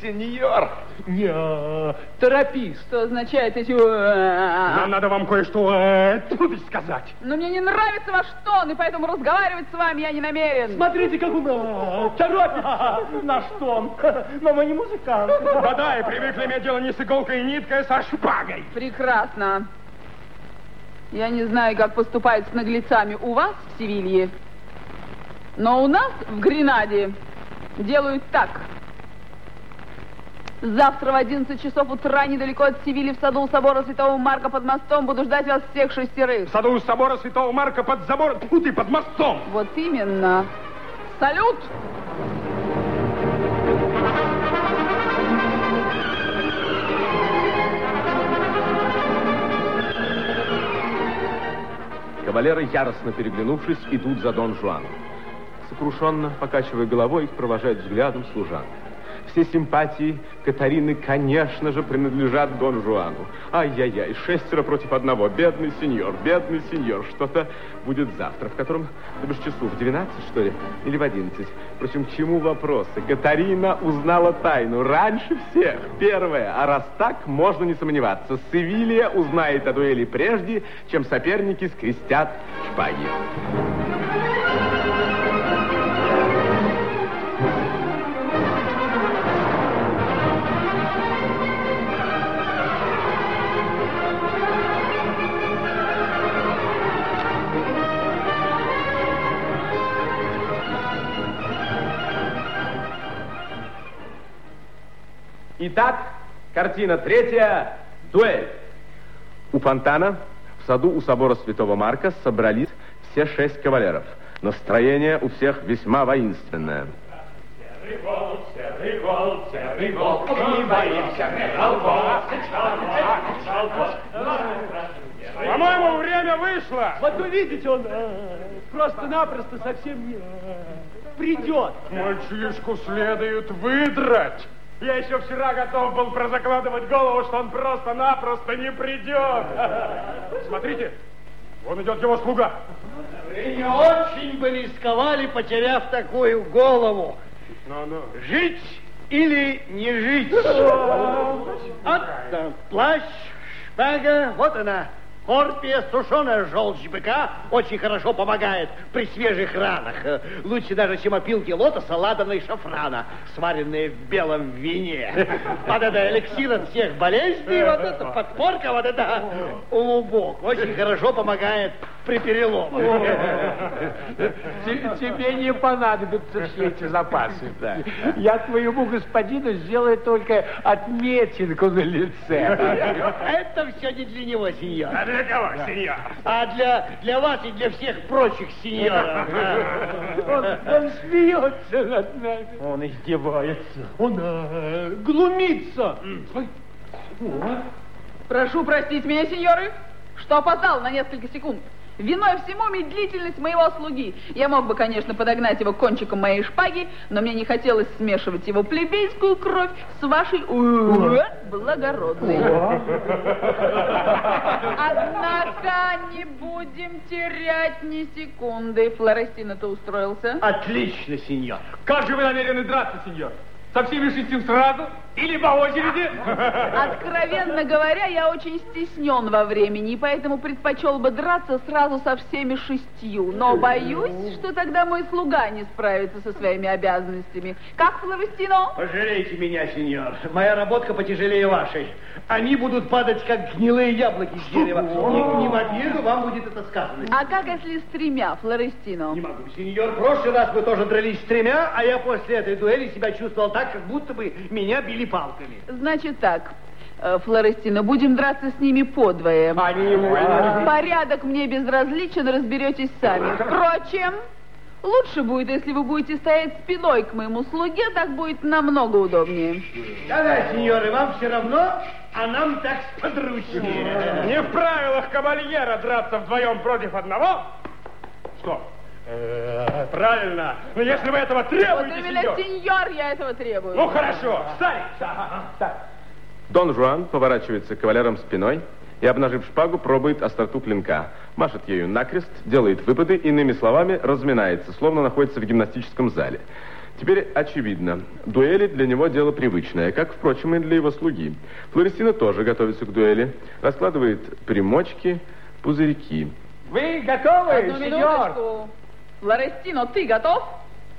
сеньор. Не, торопись. Что означает эти... Нам надо вам кое-что э, трудно сказать. Но мне не нравится ваш тон, и поэтому разговаривать с вами я не намерен. Смотрите, как он э, торопится. Наш тон. Но мы не музыканты. Да-да, и привыкли иметь дело не с иголкой и ниткой, а со шпагой. Прекрасно. Я не знаю, как поступают с наглецами у вас в Севилье, но у нас в Гренаде делают так. Завтра в 11 часов утра недалеко от Севили в саду у собора Святого Марка под мостом буду ждать вас всех шестерых. В саду у собора Святого Марка под забором, тьфу ты, под мостом. Вот именно. Салют! Кавалеры, яростно переглянувшись, идут за Дон Жуаном. Сокрушенно, покачивая головой, их провожает взглядом служанка. Все симпатии Катарины, конечно же, принадлежат Дон Жуану. Ай-яй-яй, шестеро против одного. Бедный сеньор, бедный сеньор. Что-то будет завтра. В котором, то бишь, часу? В 12, что ли? Или в 11? Впрочем, к чему вопросы? Катарина узнала тайну раньше всех. Первое. А раз так, можно не сомневаться. Севилья узнает о дуэли прежде, чем соперники скрестят шпаги. Итак, картина третья. Дуэль. У фонтана, в саду у собора Святого Марка собрались все шесть кавалеров. Настроение у всех весьма воинственное. Серый волк, серый волк, серый волк, не боимся, По-моему, время вышло. Вот вы видите, он э, просто-напросто совсем не э, придет. Мальчишку следует выдрать. Я еще вчера готов был прозакладывать голову, что он просто-напросто не придет. Смотрите, вон идет его слуга. Вы не очень бы рисковали, потеряв такую голову. Ну-ну. Жить или не жить? Вот плащ, шпага, вот она, Скорпия, сушеная желчь быка очень хорошо помогает при свежих ранах. Лучше даже, чем опилки лотоса, ладана и шафрана, сваренные в белом вине. Вот это эликсир от всех болезней, вот это подпорка, вот это лубок. Очень хорошо помогает при переломах. Те- Тебе не понадобятся все эти запасы. Я твоему господину сделаю только отметинку на лице. Это все не для него, сеньор. А для кого, сеньор? А для, для вас и для всех прочих сеньоров. Он, он смеется над нами. Он издевается. Он э, глумится. Прошу простить меня, сеньоры, что опоздал на несколько секунд. Виной всему медлительность моего слуги. Я мог бы, конечно, подогнать его кончиком моей шпаги, но мне не хотелось смешивать его плебейскую кровь с вашей благородной. Однако не будем терять ни секунды. Флорестина, ты устроился? Отлично, сеньор. Как же вы намерены драться, сеньор? Со всеми шестью сразу или по очереди? Откровенно говоря, я очень стеснен во времени, и поэтому предпочел бы драться сразу со всеми шестью. Но боюсь, что тогда мой слуга не справится со своими обязанностями. Как, Флорестино? Пожалейте меня, сеньор. Моя работка потяжелее вашей. Они будут падать, как гнилые яблоки с дерева. Не, не в обиду вам будет это сказано. А как если с тремя, Флорестино? Не могу, сеньор. В прошлый раз мы тоже дрались с тремя, а я после этой дуэли себя чувствовал так, как будто бы меня били палками. Значит так, э, Флорестино, будем драться с ними подвое. Порядок мне безразличен, разберетесь сами. Впрочем, лучше будет, если вы будете стоять спиной к моему слуге, так будет намного удобнее. Да-да, сеньоры, вам все равно, а нам так сподручнее. Не в правилах кавальера драться вдвоем против одного. Что? Э, Правильно. Но если вы этого Вот требуете, именно, сеньор. сеньор, я этого требую. Ну хорошо, встань. Дон Жуан поворачивается к кавалерам спиной и, обнажив шпагу, пробует остроту клинка. Машет ею накрест, делает выпады, иными словами, разминается, словно находится в гимнастическом зале. Теперь очевидно, дуэли для него дело привычное, как, впрочем, и для его слуги. Флорестина тоже готовится к дуэли, раскладывает примочки, пузырьки. Вы готовы, Одну сеньор? минуточку. Флорестино, ты готов?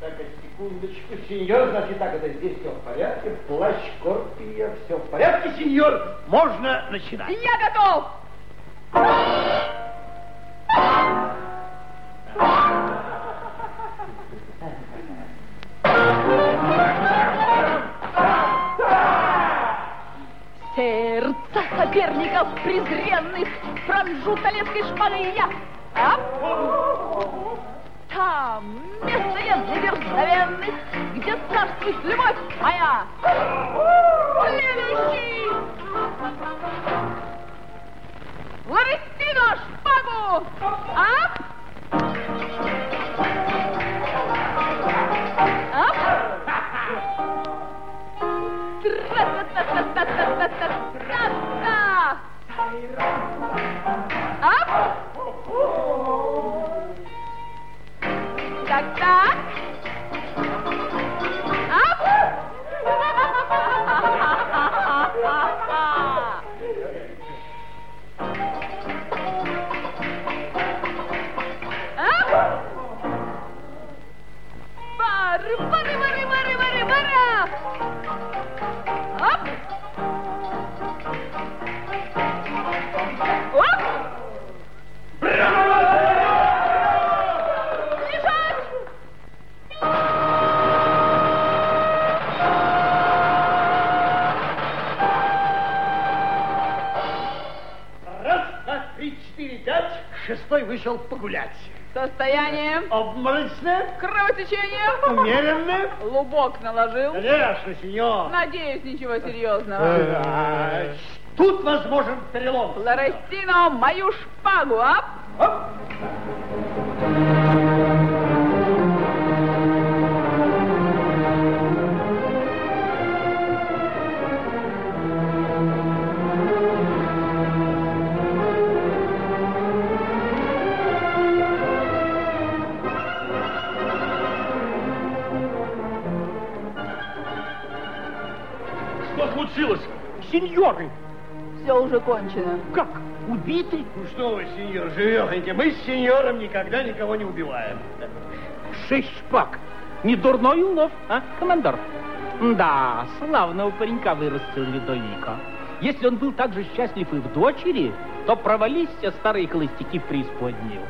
Так, секундочку, сеньор, значит так, это здесь все в порядке, плащ Скорпия, все в порядке, сеньор, можно начинать. Я готов! Сердце соперников презренных пронжу талецкой шпагой я. Ап! Там место нет для дерзновенных, где царствует любовь моя. Следующий! Лорестино, шпагу! Ап! Ап! Тра-та-та-та-та-та-та-та-та! Ап! cacá. Шестой вышел погулять. Состояние. Обморочное. Кровотечение. Умеренное. Лубок наложил. Конечно, сеньор. Надеюсь, ничего серьезного. Э, Тут возможен перелом. Флорестино, мою шпагу, а? Что уже кончено. Как? убиты. Ну что вы, сеньор, живехоньки, мы с сеньором никогда никого не убиваем. Шесть шпаг. Не дурной улов, а, командор? Да, славного паренька вырастил Ледовика. Если он был так же счастлив и в дочери, то провались все старые холостяки в преисподнюю.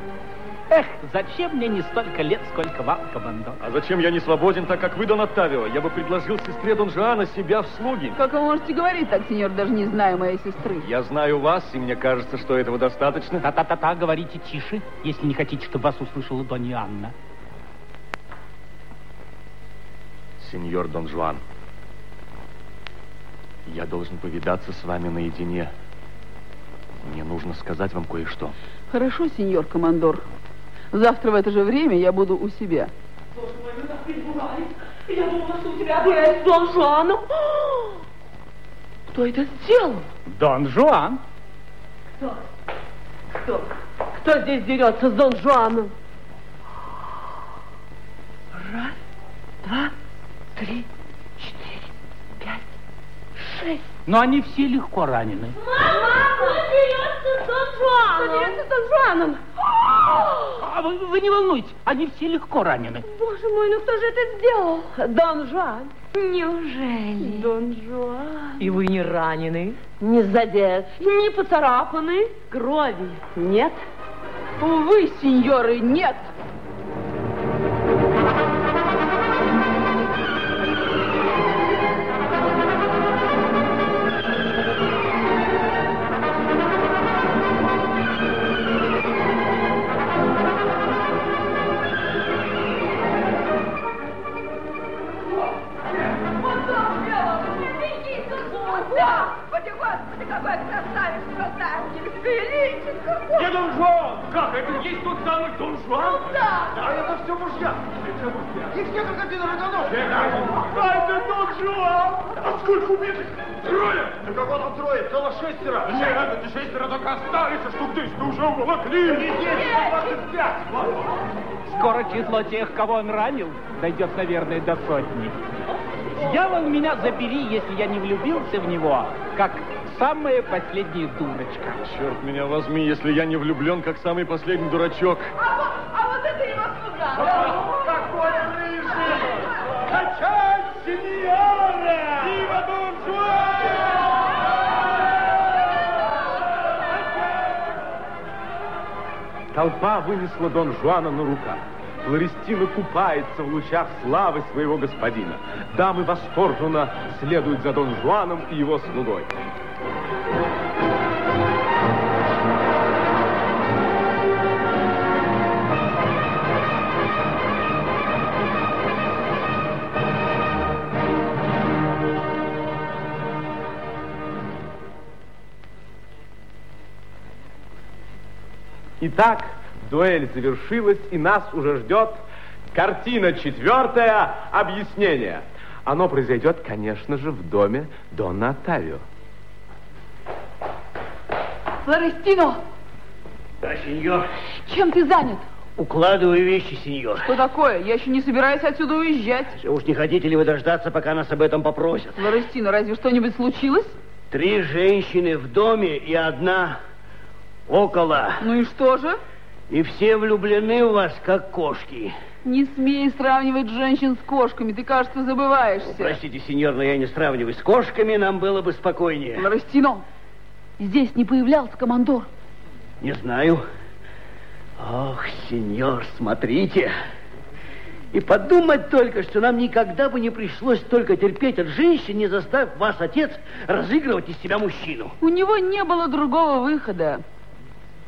Эх, зачем мне не столько лет, сколько вам, командор? А зачем я не свободен, так как вы, Дон Оттавио? Я бы предложил сестре Дон Жуана себя в слуги. Как вы можете говорить так, сеньор, даже не зная моей сестры? Я знаю вас, и мне кажется, что этого достаточно. Та-та-та-та, говорите тише, если не хотите, чтобы вас услышала Донья Анна. Сеньор Дон Жуан, я должен повидаться с вами наедине. Мне нужно сказать вам кое-что. Хорошо, сеньор командор. Завтра в это же время я буду у себя. Боже мой, вы так перепугались. Я думала, что у тебя дуэль с Дон Жуаном. Кто это сделал? Дон Жуан. Кто? Кто? Кто здесь дерется с Дон Жуаном? Раз, два, три, четыре, пять, шесть. Но они все легко ранены. Мама, дерется с Дон Жуаном. Дерется с Дон Жуаном. А вы, вы не волнуйтесь, они все легко ранены. Боже мой, ну кто же это сделал? Дон Жуан. Неужели? Дон Жуан. И вы не ранены? Не задет. Не поцарапаны? Крови нет. Увы, сеньоры, нет. Скоро число тех, кого он ранил, дойдет, наверное, до сотни. Дьявол меня забери, если я не влюбился в него, как самая последняя дурочка. Черт меня возьми, если я не влюблен, как самый последний дурачок. А вот, а вот это его слуга! Какой рыжий! Качать, сеньора! Толпа вынесла Дон Жуана на руках. Флорестина купается в лучах славы своего господина. Дамы восторженно следуют за Дон Жуаном и его слугой. Итак, дуэль завершилась, и нас уже ждет картина четвертая «Объяснение». Оно произойдет, конечно же, в доме Дона Оттавио. Флорестино, Да, сеньор. чем ты занят? Укладываю вещи, сеньор. Что такое? Я еще не собираюсь отсюда уезжать. Уж не хотите ли вы дождаться, пока нас об этом попросят? Флорестино, разве что-нибудь случилось? Три женщины в доме и одна около. Ну и что же? И все влюблены в вас, как кошки. Не смей сравнивать женщин с кошками, ты, кажется, забываешься. Простите, сеньор, но я не сравниваю. С кошками нам было бы спокойнее. Флорестино, здесь не появлялся командор. Не знаю. Ох, сеньор, смотрите. И подумать только, что нам никогда бы не пришлось только терпеть от женщин, не заставив вас, отец, разыгрывать из себя мужчину. У него не было другого выхода.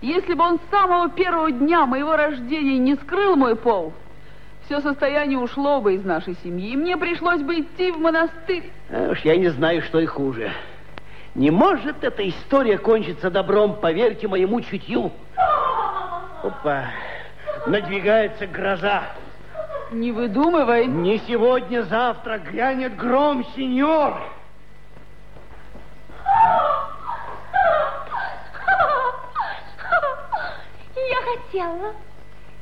Если бы он с самого первого дня моего рождения не скрыл мой пол, все состояние ушло бы из нашей семьи, и мне пришлось бы идти в монастырь. А уж я не знаю, что и хуже. Не может эта история кончиться добром, поверьте моему чутью. Опа, надвигается гроза. Не выдумывай. Не сегодня, завтра грянет гром, сеньор. Хотела,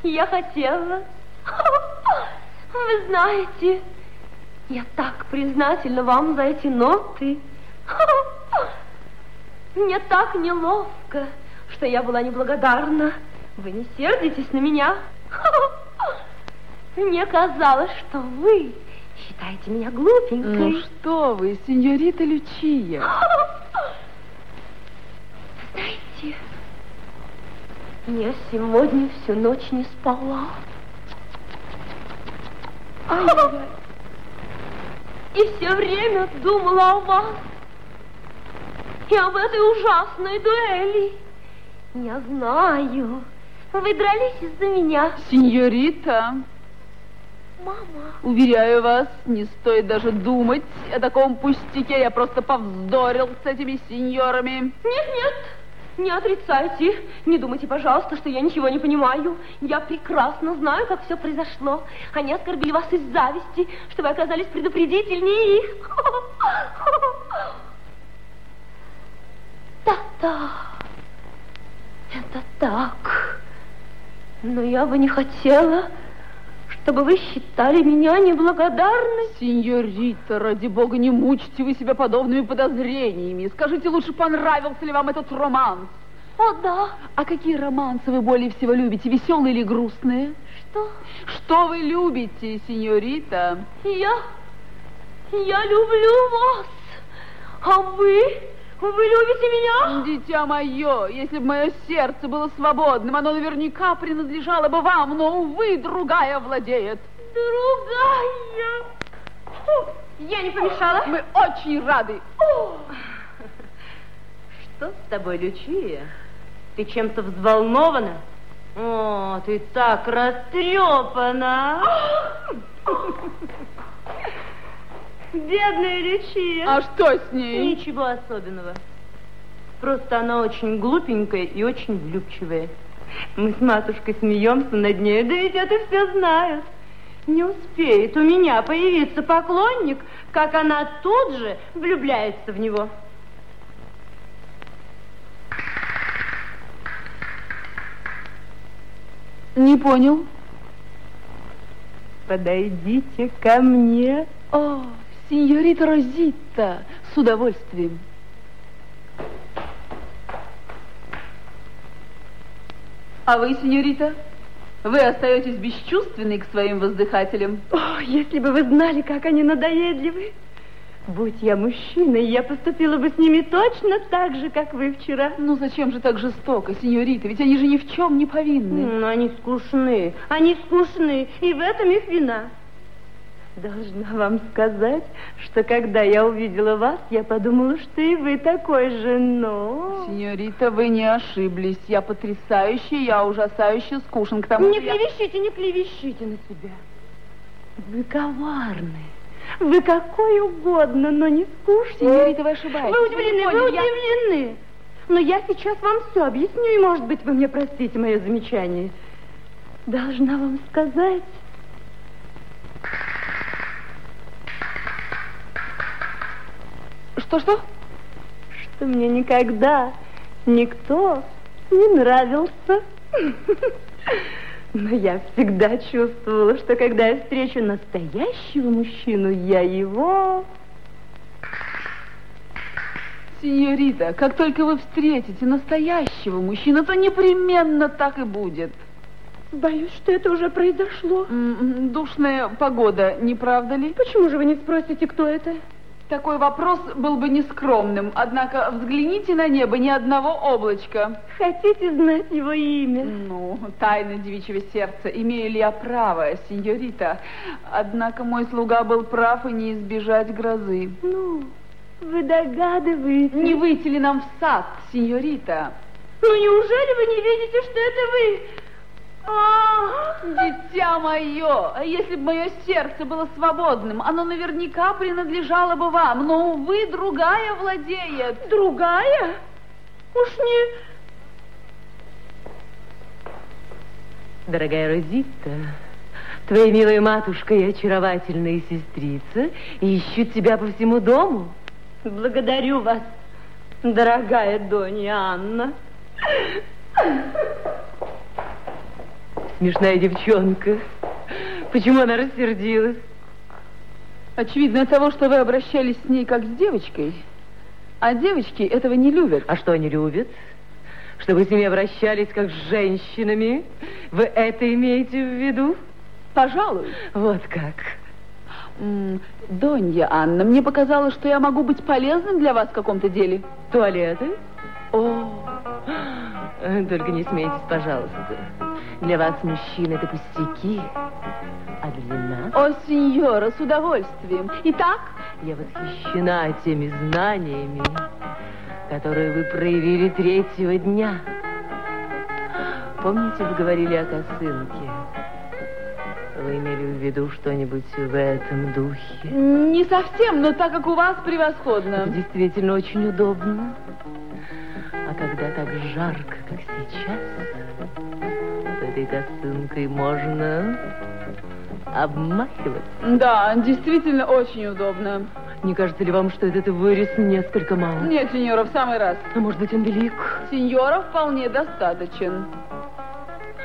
я хотела. Вы знаете, я так признательна вам за эти ноты. Мне так неловко что я была неблагодарна. Вы не сердитесь на меня? Мне казалось, что вы считаете меня глупенькой. Ну что вы, сеньорита Лючия. Знаете, я сегодня всю ночь не спала. Ай-яй-яй. И все время думала о вас. И об этой ужасной дуэли. Я знаю, вы дрались из-за меня. Сеньорита, Мама. уверяю вас, не стоит даже думать о таком пустяке. Я просто повздорил с этими сеньорами. Нет, нет, не отрицайте. Не думайте, пожалуйста, что я ничего не понимаю. Я прекрасно знаю, как все произошло. Они оскорбили вас из зависти, что вы оказались предупредительнее их. Да-да, это так. Но я бы не хотела, чтобы вы считали меня неблагодарной. Сеньорита, ради бога, не мучьте вы себя подобными подозрениями. Скажите лучше, понравился ли вам этот романс? О, да. А какие романсы вы более всего любите, веселые или грустные? Что? Что вы любите, сеньорита? Я... я люблю вас. А вы... Вы любите меня? Дитя мое, если бы мое сердце было свободным, оно наверняка принадлежало бы вам, но, увы, другая владеет. Другая? Я не помешала? Мы очень рады. Что с тобой, Лючия? Ты чем-то взволнована? О, ты так растрепана. Бедная Лючия. А что с ней? Ничего особенного. Просто она очень глупенькая и очень влюбчивая. Мы с матушкой смеемся над ней, да ведь это все знают. Не успеет у меня появиться поклонник, как она тут же влюбляется в него. Не понял. Подойдите ко мне. О, сеньорита Розитта, с удовольствием. А вы, сеньорита, вы остаетесь бесчувственной к своим воздыхателям? О, если бы вы знали, как они надоедливы. Будь я мужчиной, я поступила бы с ними точно так же, как вы вчера. Ну, зачем же так жестоко, сеньорита? Ведь они же ни в чем не повинны. Ну, они скучны, они скучны, и в этом их вина. Должна вам сказать, что когда я увидела вас, я подумала, что и вы такой же, но... Сеньорита, вы не ошиблись. Я потрясающий, я ужасающе скушен. К тому Не же я- клевещите, не клевещите на себя. Вы коварны. Вы какой угодно, но не скучны. Сеньорита, вы ошибаетесь. Вы Вы удивлены, вы я- удивлены. Но я сейчас вам все объясню, и, может быть, вы мне простите мое замечание. Должна вам сказать... Что-что? Что мне никогда никто не нравился. Но я всегда чувствовала, что когда я встречу настоящего мужчину, я его... Сеньорита, как только вы встретите настоящего мужчину, то непременно так и будет. Боюсь, что это уже произошло. М, Душная погода, не правда ли? Почему же вы не спросите, кто это? Такой вопрос был бы нескромным, однако взгляните на небо, ни одного облачка. Хотите знать его имя? Ну, тайна девичьего сердца. Имею ли я право, сеньорита? Однако мой слуга был прав и не избежать грозы. Ну, вы догадываетесь? Не выйти ли нам в сад, сеньорита? Ну, неужели вы не видите, что это вы? А, Дитя мое, а если бы мое сердце было свободным, оно наверняка принадлежало бы вам, но, увы, другая владеет. Другая? Уж не... Дорогая Розитта, твоя милая матушка и очаровательная сестрица ищут тебя по всему дому. Благодарю вас, дорогая Донья Анна. Смешная девчонка. Почему она рассердилась? Очевидно, от того, что вы обращались с ней как с девочкой. А девочки этого не любят. А что они любят? Чтобы с ними обращались как с женщинами? Вы это имеете в виду? Пожалуй. Вот как. Донья Анна, мне показалось, что я могу быть полезным для вас в каком-то деле. Туалеты? О, Только не смейтесь, пожалуйста. Для вас, мужчин, это пустяки. А для нас... о, сеньора, с удовольствием. Итак, Я восхищена теми знаниями, которые вы проявили третьего дня. Помните, вы говорили о косынке? Вы имели в виду что-нибудь в этом духе? не совсем, но так как у вас Это превосходно. действительно очень удобно. А когда так жарко, как сейчас, этой косынкой можно обмахиваться. Да, действительно очень удобно. Не кажется ли вам, что этот вырез несколько мал? Нет, сеньора, в самый раз. А может быть, он велик? Сеньора вполне достаточен.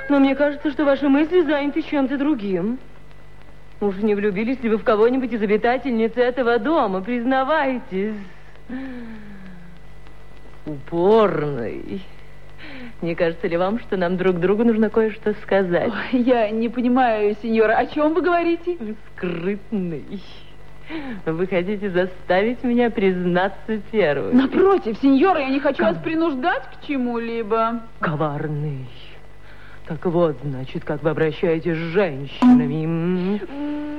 Но мне кажется, что ваши мысли заняты чем-то другим. Уж не влюбились ли вы в кого-нибудь из обитательниц этого дома? Признавайтесь. Упорный. Не кажется ли вам, что нам друг другу нужно кое-что сказать? Ой, я не понимаю, сеньора, о чем вы говорите? Скрытный. Вы хотите заставить меня признаться первым? Напротив, сеньора, я не хочу вас принуждать к чему-либо. Коварный. Так вот, значит, как вы обращаетесь с женщинами.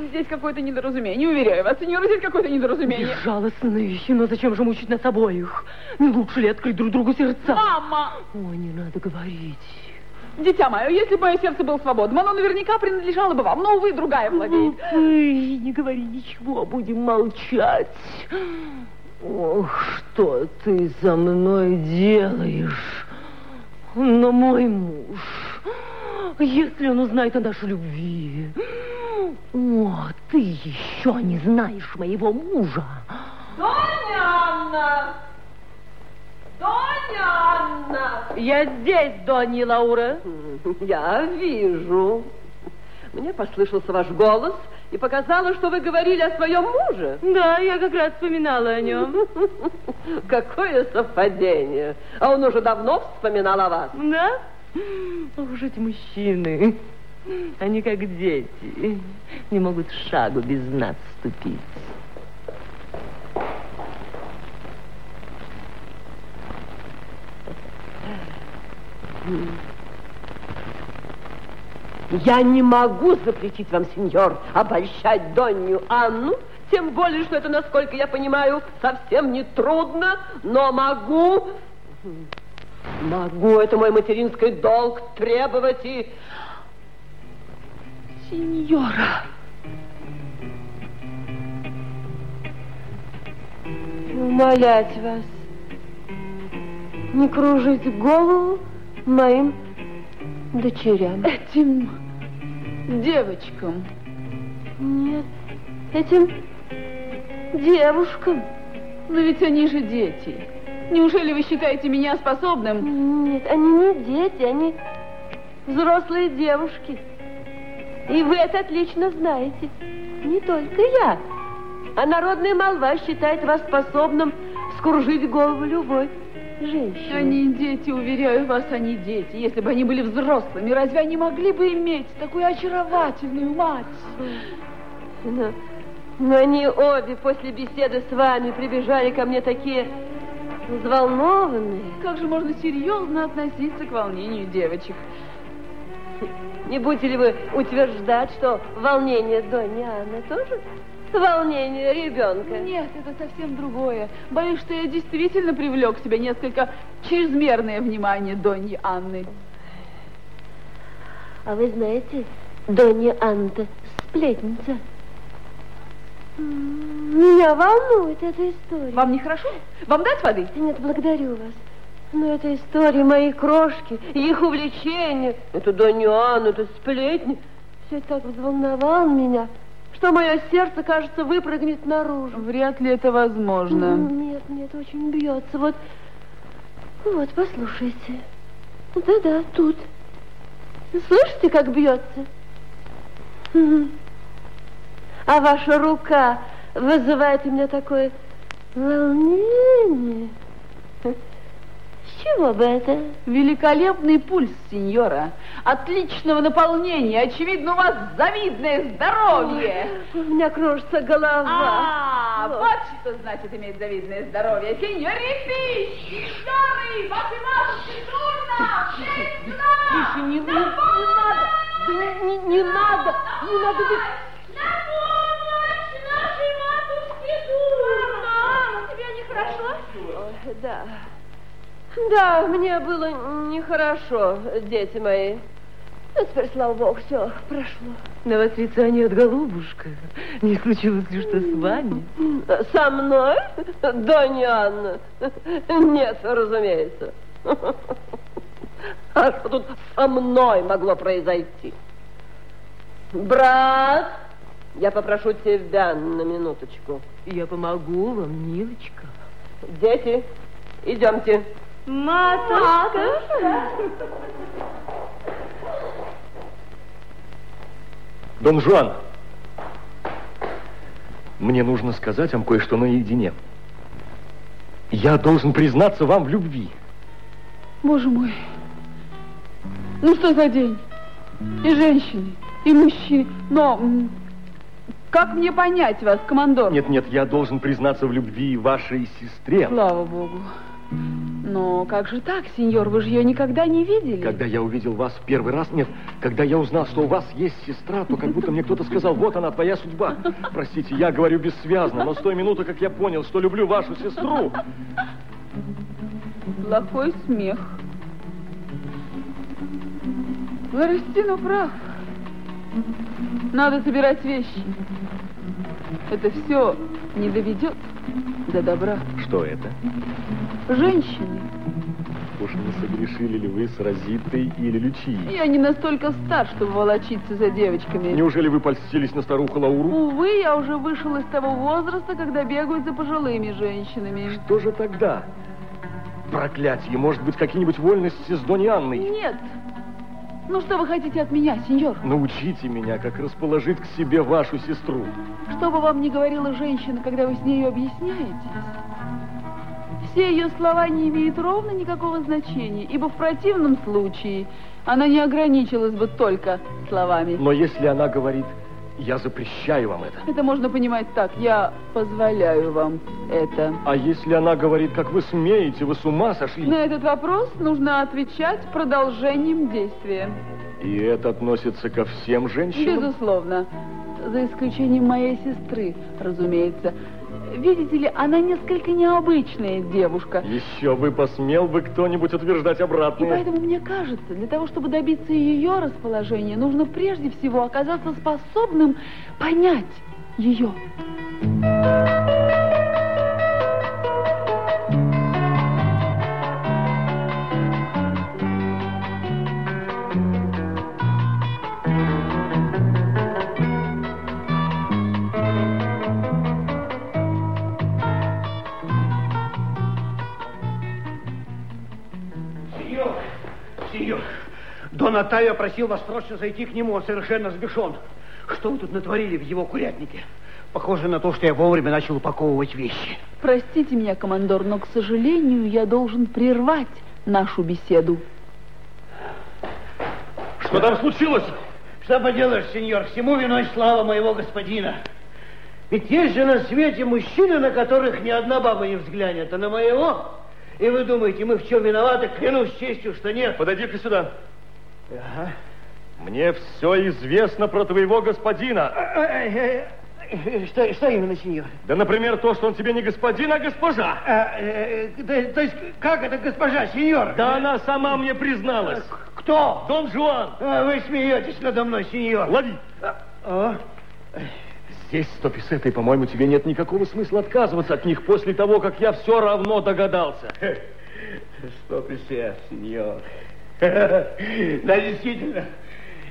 Здесь какое-то недоразумение, уверяю вас, сеньора, здесь какое-то недоразумение. Безжалостный. Но зачем же мучить нас обоих? Не лучше ли открыть друг другу сердца? Мама! Ой, не надо говорить. Дитя мое, если бы мое сердце было свободным, оно наверняка принадлежало бы вам, но, увы, другая владеет. Ой, не говори ничего, будем молчать. Ох, что ты со мной делаешь? Но мой муж, если он узнает о нашей любви... О, ты еще не знаешь моего мужа. Доня Анна! Доня Анна! Я здесь, Донья Лаура. Я вижу. Мне послышался ваш голос и показалось, что вы говорили о своем муже. Да, я как раз вспоминала о нем. Какое совпадение. А он уже давно вспоминал о вас. Да? Ох уж эти мужчины. Они как дети. Не могут шагу без нас ступить. Я не могу запретить вам, сеньор, обольщать Донью Анну, тем более, что это, насколько я понимаю, совсем не трудно, но могу... Могу, это мой материнский долг, требовать и... Сеньора! Умолять вас, не кружить голову моим дочерям. Этим девочкам. Нет, этим девушкам. Но ведь они же дети. Неужели вы считаете меня способным? Нет, они не дети, они взрослые девушки. И вы это отлично знаете. Не только я. А народная молва считает вас способным скружить голову любой женщины. Они дети, уверяю вас, они дети. Если бы они были взрослыми, разве они могли бы иметь такую очаровательную мать? Но, но они обе после беседы с вами прибежали ко мне такие взволнованные. Как же можно серьезно относиться к волнению девочек? Не будете ли вы утверждать, что волнение Дони Анны тоже волнение ребенка? Нет, это совсем другое. Боюсь, что я действительно привлек к себе несколько чрезмерное внимание Доньи Анны. А вы знаете, Донья Анна сплетница. Меня волнует эта история. Вам нехорошо? Вам дать воды? Нет, благодарю вас. Но эта история, мои крошки, их увлечение, это Анна, это сплетни, все это так взволновало меня, что мое сердце, кажется, выпрыгнет наружу. Вряд ли это возможно. Нет, нет, очень бьется. Вот, вот, послушайте. Да-да, тут. Слышите, как бьется? Мгм. А ваша рука вызывает у меня такое волнение. С чего бы это? Великолепный пульс, сеньора. Отличного наполнения. Очевидно, у вас завидное здоровье. У меня кружится голова. А, вот что значит иметь завидное здоровье. Сеньориты, сеньоры, ваши матушки дурно. Тише, не, не, не надо. Да не, не, не надо. Не надо. На помощь нашей матушке дурно. Мама, тебе нехорошо? Ой, да. Да, мне было нехорошо, дети мои. Но теперь, слава богу, все прошло. На вас лица нет, голубушка. Не случилось ли что с вами? Со мной? Да не Анна. Нет, разумеется. А что тут со мной могло произойти? Брат, я попрошу тебя на минуточку. Я помогу вам, милочка. Дети, идемте. Матушка. Дон Жуан, мне нужно сказать вам кое-что наедине. Я должен признаться вам в любви. Боже мой. Ну что за день? И женщины, и мужчины. Но как мне понять вас, командор? Нет, нет, я должен признаться в любви вашей сестре. Слава богу. Но как же так, сеньор? Вы же ее никогда не видели? Когда я увидел вас в первый раз, нет, когда я узнал, что у вас есть сестра, то как будто мне кто-то сказал, вот она, твоя судьба. Простите, я говорю бессвязно, но с той минуты, как я понял, что люблю вашу сестру, Плохой смех. Лорестино прав. Надо собирать вещи. Это все не доведет до добра. что это? Женщины. Уж не согрешили ли вы с Розитой или Лючией? Я не настолько стар, чтобы волочиться за девочками. Неужели вы польстились на старуху Лауру? Увы, я уже вышел из того возраста, когда бегают за пожилыми женщинами. Что же тогда? Проклятие, может быть, какие-нибудь вольности с Доней Анной? Нет. Ну, что вы хотите от меня, сеньор? Научите меня, как расположить к себе вашу сестру. Что бы вам ни говорила женщина, когда вы с нею объясняетесь, все ее слова не имеют ровно никакого значения, ибо в противном случае она не ограничилась бы только словами. Но если она говорит, я запрещаю вам это. Это можно понимать так, я позволяю вам это. А если она говорит, как вы смеете, вы с ума сошли? На этот вопрос нужно отвечать продолжением действия. И это относится ко всем женщинам? Безусловно. За исключением моей сестры, разумеется. Видите ли, она несколько необычная девушка. Еще бы посмел бы кто-нибудь утверждать И обратное. поэтому мне кажется, для того, чтобы добиться ее расположения, нужно прежде всего оказаться способным понять ее. Сеньор, Дон Атайо просил вас срочно зайти к нему, он совершенно сбешен. Что вы тут натворили в его курятнике? Похоже на то, что я вовремя начал упаковывать вещи. Простите меня, командор, но, к сожалению, я должен прервать нашу беседу. Что там случилось? Что поделаешь, сеньор, всему виной слава моего господина. Ведь есть же на свете мужчины, на которых ни одна баба не взглянет, а на моего. И вы думаете, мы в чем виноваты? Клянусь честью, что нет. Подойди-ка сюда. Ага. Мне все известно про твоего господина. Э, Что, что именно, сеньор? Да, например, то, что он тебе не господин, а госпожа. А, э, э, то, есть, как это госпожа, сеньор? Да она сама мне призналась. Кто? Дон Жуан. А, вы смеетесь надо мной, сеньор. Лови. О, Здесь сто песет, и, по-моему, тебе нет никакого смысла отказываться от них после того, как я все равно догадался. Сто песет, сеньор. Да, действительно.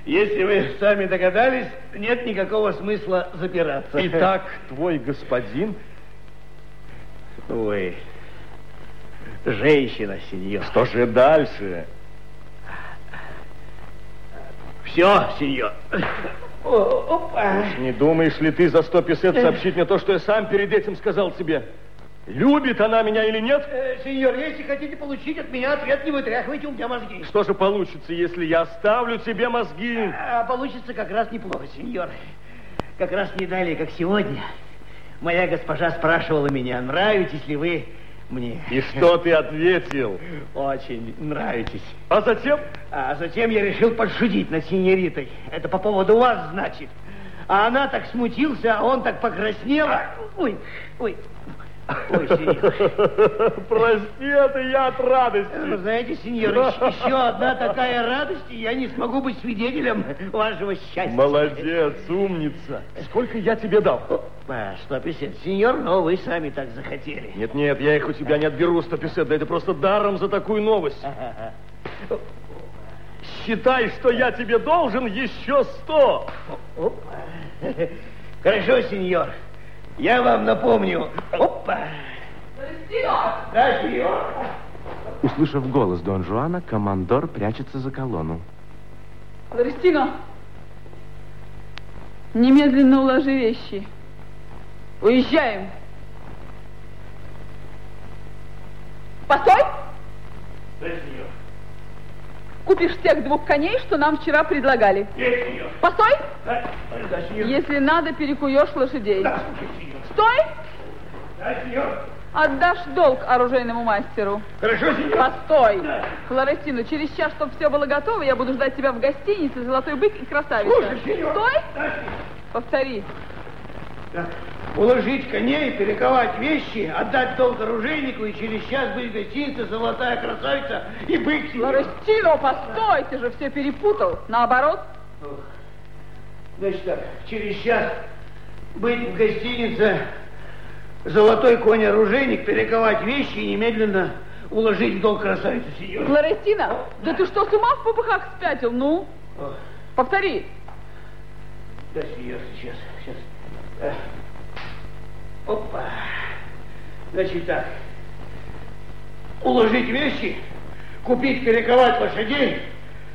Если вы сами догадались, нет никакого смысла запираться. Итак, твой господин... Ой, женщина, сеньор. Что же дальше? Все, сеньор. Опа. Уж не думаешь ли ты за сто песет сообщить мне то, что я сам перед этим сказал тебе? Любит она меня или нет? Э, сеньор, если хотите получить от меня ответ, не вытряхивайте у меня мозги. Что же получится, если я оставлю тебе мозги? А получится как раз неплохо, сеньор. Как раз не далее, как сегодня. Моя госпожа спрашивала меня, нравитесь ли вы мне. И что ты ответил? Очень нравитесь. А затем? А затем я решил подшутить над сеньоритой. Это по поводу вас, значит. А она так смутился, а он так покраснел. Ой, ой, Ой, сеньор. Прости, это я от радости. Вы знаете, сеньор, еще одна такая радость, и я не смогу быть свидетелем вашего счастья. Молодец, умница. Сколько я тебе дал? А, 150, сеньор, но вы сами так захотели. Нет, нет, я их у тебя не отберу, 150, да это просто даром за такую новость. Считай, что я тебе должен еще сто. Хорошо, сеньор. Я вам напомню. Опа! Услышав голос Дон Жуана, командор прячется за колонну. Лористино, немедленно уложи вещи. Уезжаем. Постой! Купишь тех двух коней, что нам вчера предлагали. Постой! Если надо, перекуешь лошадей. Да. Стой! Да, сеньор. Отдашь долг оружейному мастеру. Хорошо, сеньор. Постой! Да. Флорестина, через час, чтобы все было готово, я буду ждать тебя в гостинице «Золотой бык» и «Красавица». Слушай, сеньор. Стой! Да, сеньор. Повтори. Так, уложить коней, перековать вещи, отдать долг оружейнику и через час быть в гостинице «Золотая красавица» и бык. Флорестино, постой! Ты же все перепутал. Наоборот. Значит так, через час быть в гостинице «Золотой конь-оружейник», перековать вещи и немедленно уложить в долг красавицу, сеньор. Флорестина, да ты что, с ума в попыхах спятил? Ну, О, повтори. Да, сеньор, сейчас, сейчас. Э, Опа. Значит так, уложить вещи, купить, перековать лошадей,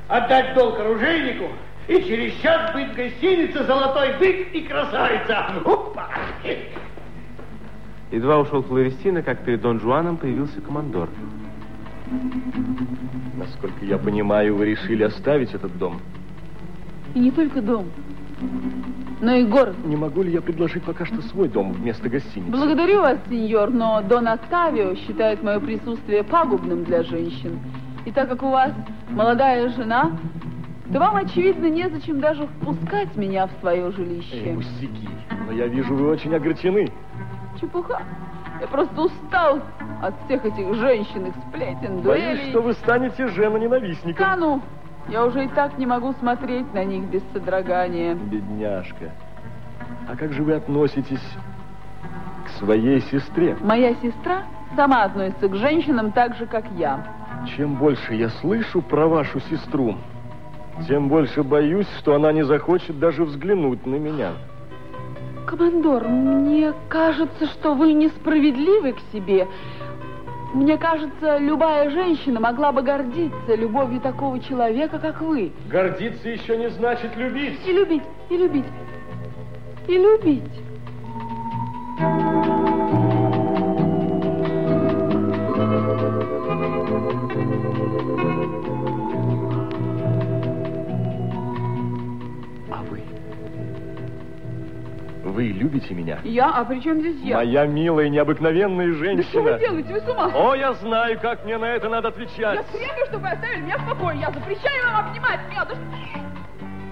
отдать долг оружейнику и через час быть в гостинице «Золотой бык» и красавица. Опа! Едва ушел Флорестина, как перед Дон Жуаном появился командор. Насколько я понимаю, вы решили оставить этот дом. И не только дом, но и город. Не могу ли я предложить пока что свой дом вместо гостиницы? Благодарю вас, сеньор, но Дон Оттавио считает мое присутствие пагубным для женщин. И так как у вас молодая жена, то вам, очевидно, незачем даже впускать меня в свое Эй, жилище. пустяки. Но я вижу, вы очень огорчены. Чепуха. Я просто устал от всех этих женщин, их сплетен, Боюсь, дуэлей. что вы станете женоненавистником. Да ну, я уже и так не могу смотреть на них без содрогания. Бедняжка. А как же вы относитесь к своей сестре? Моя сестра сама относится к женщинам так же, как я. Чем больше я слышу про вашу сестру, тем больше боюсь, что она не захочет даже взглянуть на меня. Командор, мне кажется, что вы несправедливы к себе. Мне кажется, любая женщина могла бы гордиться любовью такого человека, как вы. Гордиться еще не значит любить. И любить, и любить, и любить. Вы любите меня? Я? А при чем здесь я? Моя милая, необыкновенная Да что вы женщина. делаете? Вы с ума? О, я знаю, как мне на это надо Я отвечать. требую, чтобы вы оставили меня в покое. Я запрещаю вам обнимать меня. Да что-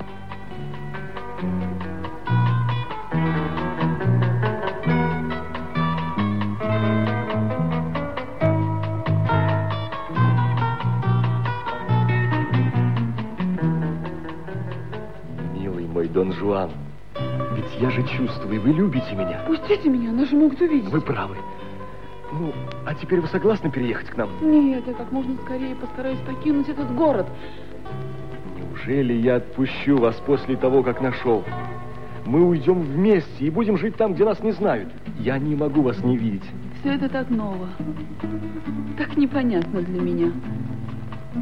Милый мой Дон Жуан, я же чувствую, вы любите меня. Пустите меня, нас же могут увидеть. Вы правы. Ну, а теперь вы согласны переехать к нам? Нет, я как можно скорее постараюсь покинуть этот город. Неужели я отпущу вас после того, как нашел? Мы уйдем вместе и будем жить там, где нас не знают. Я не могу вас не видеть. Все это так ново. Так непонятно для меня.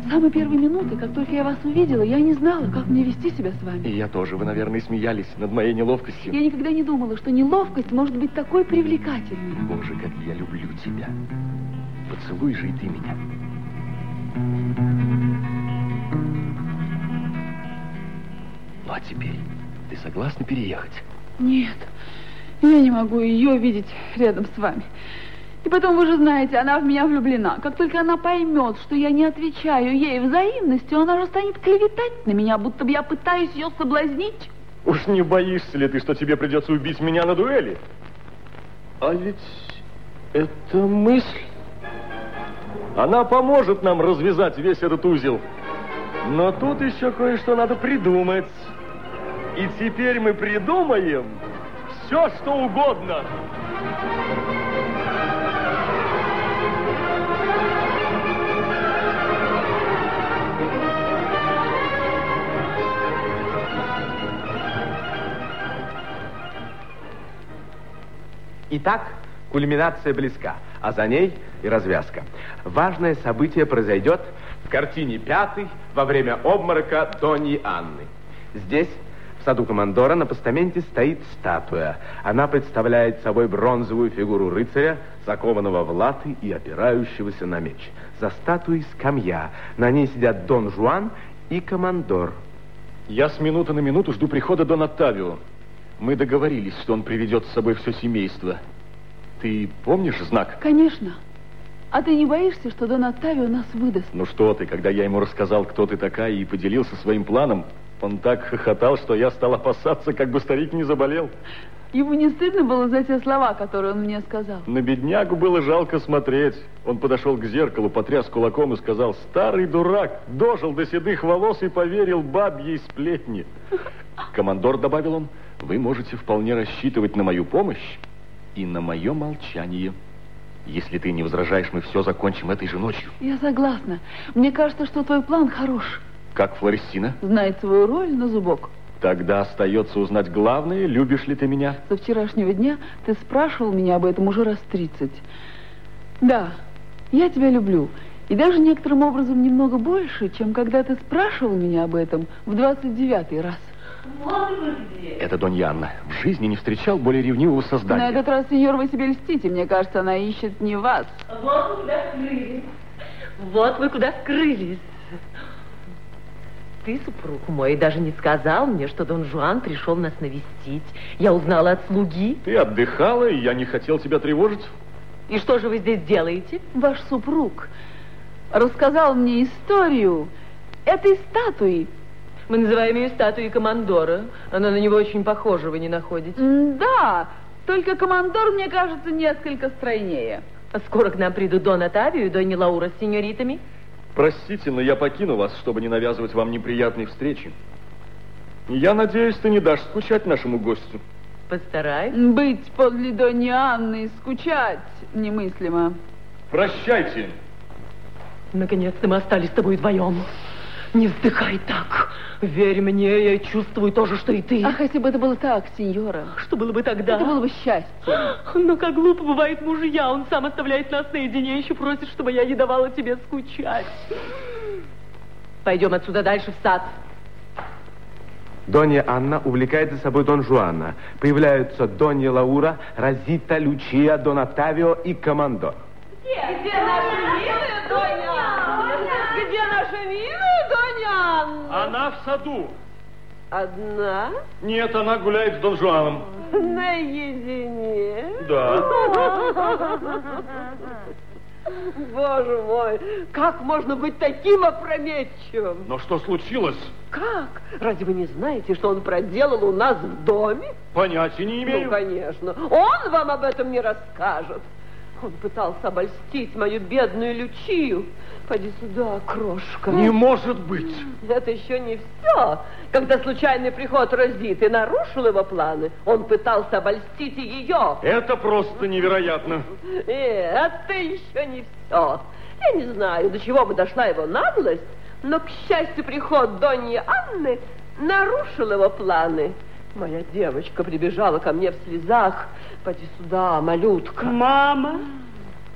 С самой первой минуты, как только я вас увидела, я не знала, как мне вести себя с вами. И я тоже. Вы, наверное, смеялись над моей неловкостью. Я никогда не думала, что неловкость может быть такой привлекательной. Боже, как я люблю тебя. Поцелуй же и ты меня. Ну, а теперь ты согласна переехать? Нет, я не могу ее видеть рядом с вами. И потом, вы же знаете, она в меня влюблена. Как только она поймет, что я не отвечаю ей взаимностью, она же станет клеветать на меня, будто бы я пытаюсь ее соблазнить. Уж не боишься ли ты, что тебе придется убить меня на дуэли? А ведь это мысль. Она поможет нам развязать весь этот узел. Но тут еще кое-что надо придумать. И теперь мы придумаем все, что угодно. Итак, кульминация близка, а за ней и развязка. Важное событие произойдет в картине пятой во время обморока Дони Анны. Здесь, в саду командора, на постаменте стоит статуя. Она представляет собой бронзовую фигуру рыцаря, закованного в латы и опирающегося на меч. За статуей скамья. На ней сидят Дон Жуан и командор. Я с минуты на минуту жду прихода Дон Оттавио. Мы договорились, что он приведет с собой все семейство. Ты помнишь знак? Конечно. А ты не боишься, что Дон Оттавио нас выдаст? Ну что ты, когда я ему рассказал, кто ты такая, и поделился своим планом, он так хохотал, что я стал опасаться, как бы старик не заболел. Ему не стыдно было за те слова, которые он мне сказал? На беднягу было жалко смотреть. Он подошел к зеркалу, потряс кулаком и сказал, старый дурак, дожил до седых волос и поверил бабьей сплетни. Командор, добавил он, вы можете вполне рассчитывать на мою помощь и на мое молчание. Если ты не возражаешь, мы все закончим этой же ночью. Я согласна. Мне кажется, что твой план хорош. Как Флористина? Знает свою роль на зубок. Тогда остается узнать главное, любишь ли ты меня? Со вчерашнего дня ты спрашивал меня об этом уже раз тридцать. Да, я тебя люблю. И даже некоторым образом немного больше, чем когда ты спрашивал меня об этом в двадцать девятый раз. Вот вы где. Это Донья Анна. В жизни не встречал более ревнивого создания. На этот раз, сеньор, вы себе льстите. Мне кажется, она ищет не вас. Вот вы куда скрылись. Вот вы куда скрылись. Ты, супруг мой, даже не сказал мне, что Дон Жуан пришел нас навестить. Я узнала от слуги. Ты отдыхала, и я не хотел тебя тревожить. И что же вы здесь делаете? Ваш супруг рассказал мне историю этой статуи. Мы называем ее статуей командора. Она на него очень похожа, вы не находите? Да, только командор, мне кажется, несколько стройнее. А скоро к нам придут Дон Отавио и Донни Лаура с сеньоритами? Простите, но я покину вас, чтобы не навязывать вам неприятные встречи. Я надеюсь, ты не дашь скучать нашему гостю. Постараюсь. Быть подле Донни Анны и скучать немыслимо. Прощайте. Наконец-то мы остались с тобой вдвоем. Не вздыхай так. Верь мне, я чувствую то же, что и ты. Ах, если бы это было так, сеньора. Что было бы тогда? Это было бы счастье. Но как глупо бывает мужья. Он сам оставляет нас наедине, еще просит, чтобы я не давала тебе скучать. Пойдем отсюда дальше в сад. Донья Анна увлекает за собой Дон Жуана. Появляются Донья Лаура, Розита, Лючия, Дон Оттавио и Командор. Где? Где наша милая Анна? Где наша милая Анна? Она в саду. Одна? Нет, она гуляет с Дон Жуаном. Наедине? Да. Боже мой, как можно быть таким опрометчивым? Но что случилось? Как? Разве вы не знаете, что он проделал у нас в доме? Понятия не имею. Ну, конечно. Он вам об этом не расскажет. Он пытался обольстить мою бедную Лючию. Поди сюда, крошка. Не может быть. Это еще не все. Когда случайный приход Розиты нарушил его планы, он пытался обольстить и ее. Это просто невероятно. И это еще не все. Я не знаю, до чего бы дошла его наглость, но, к счастью, приход Доньи Анны нарушил его планы. Моя девочка прибежала ко мне в слезах. Поди сюда, малютка. Мама,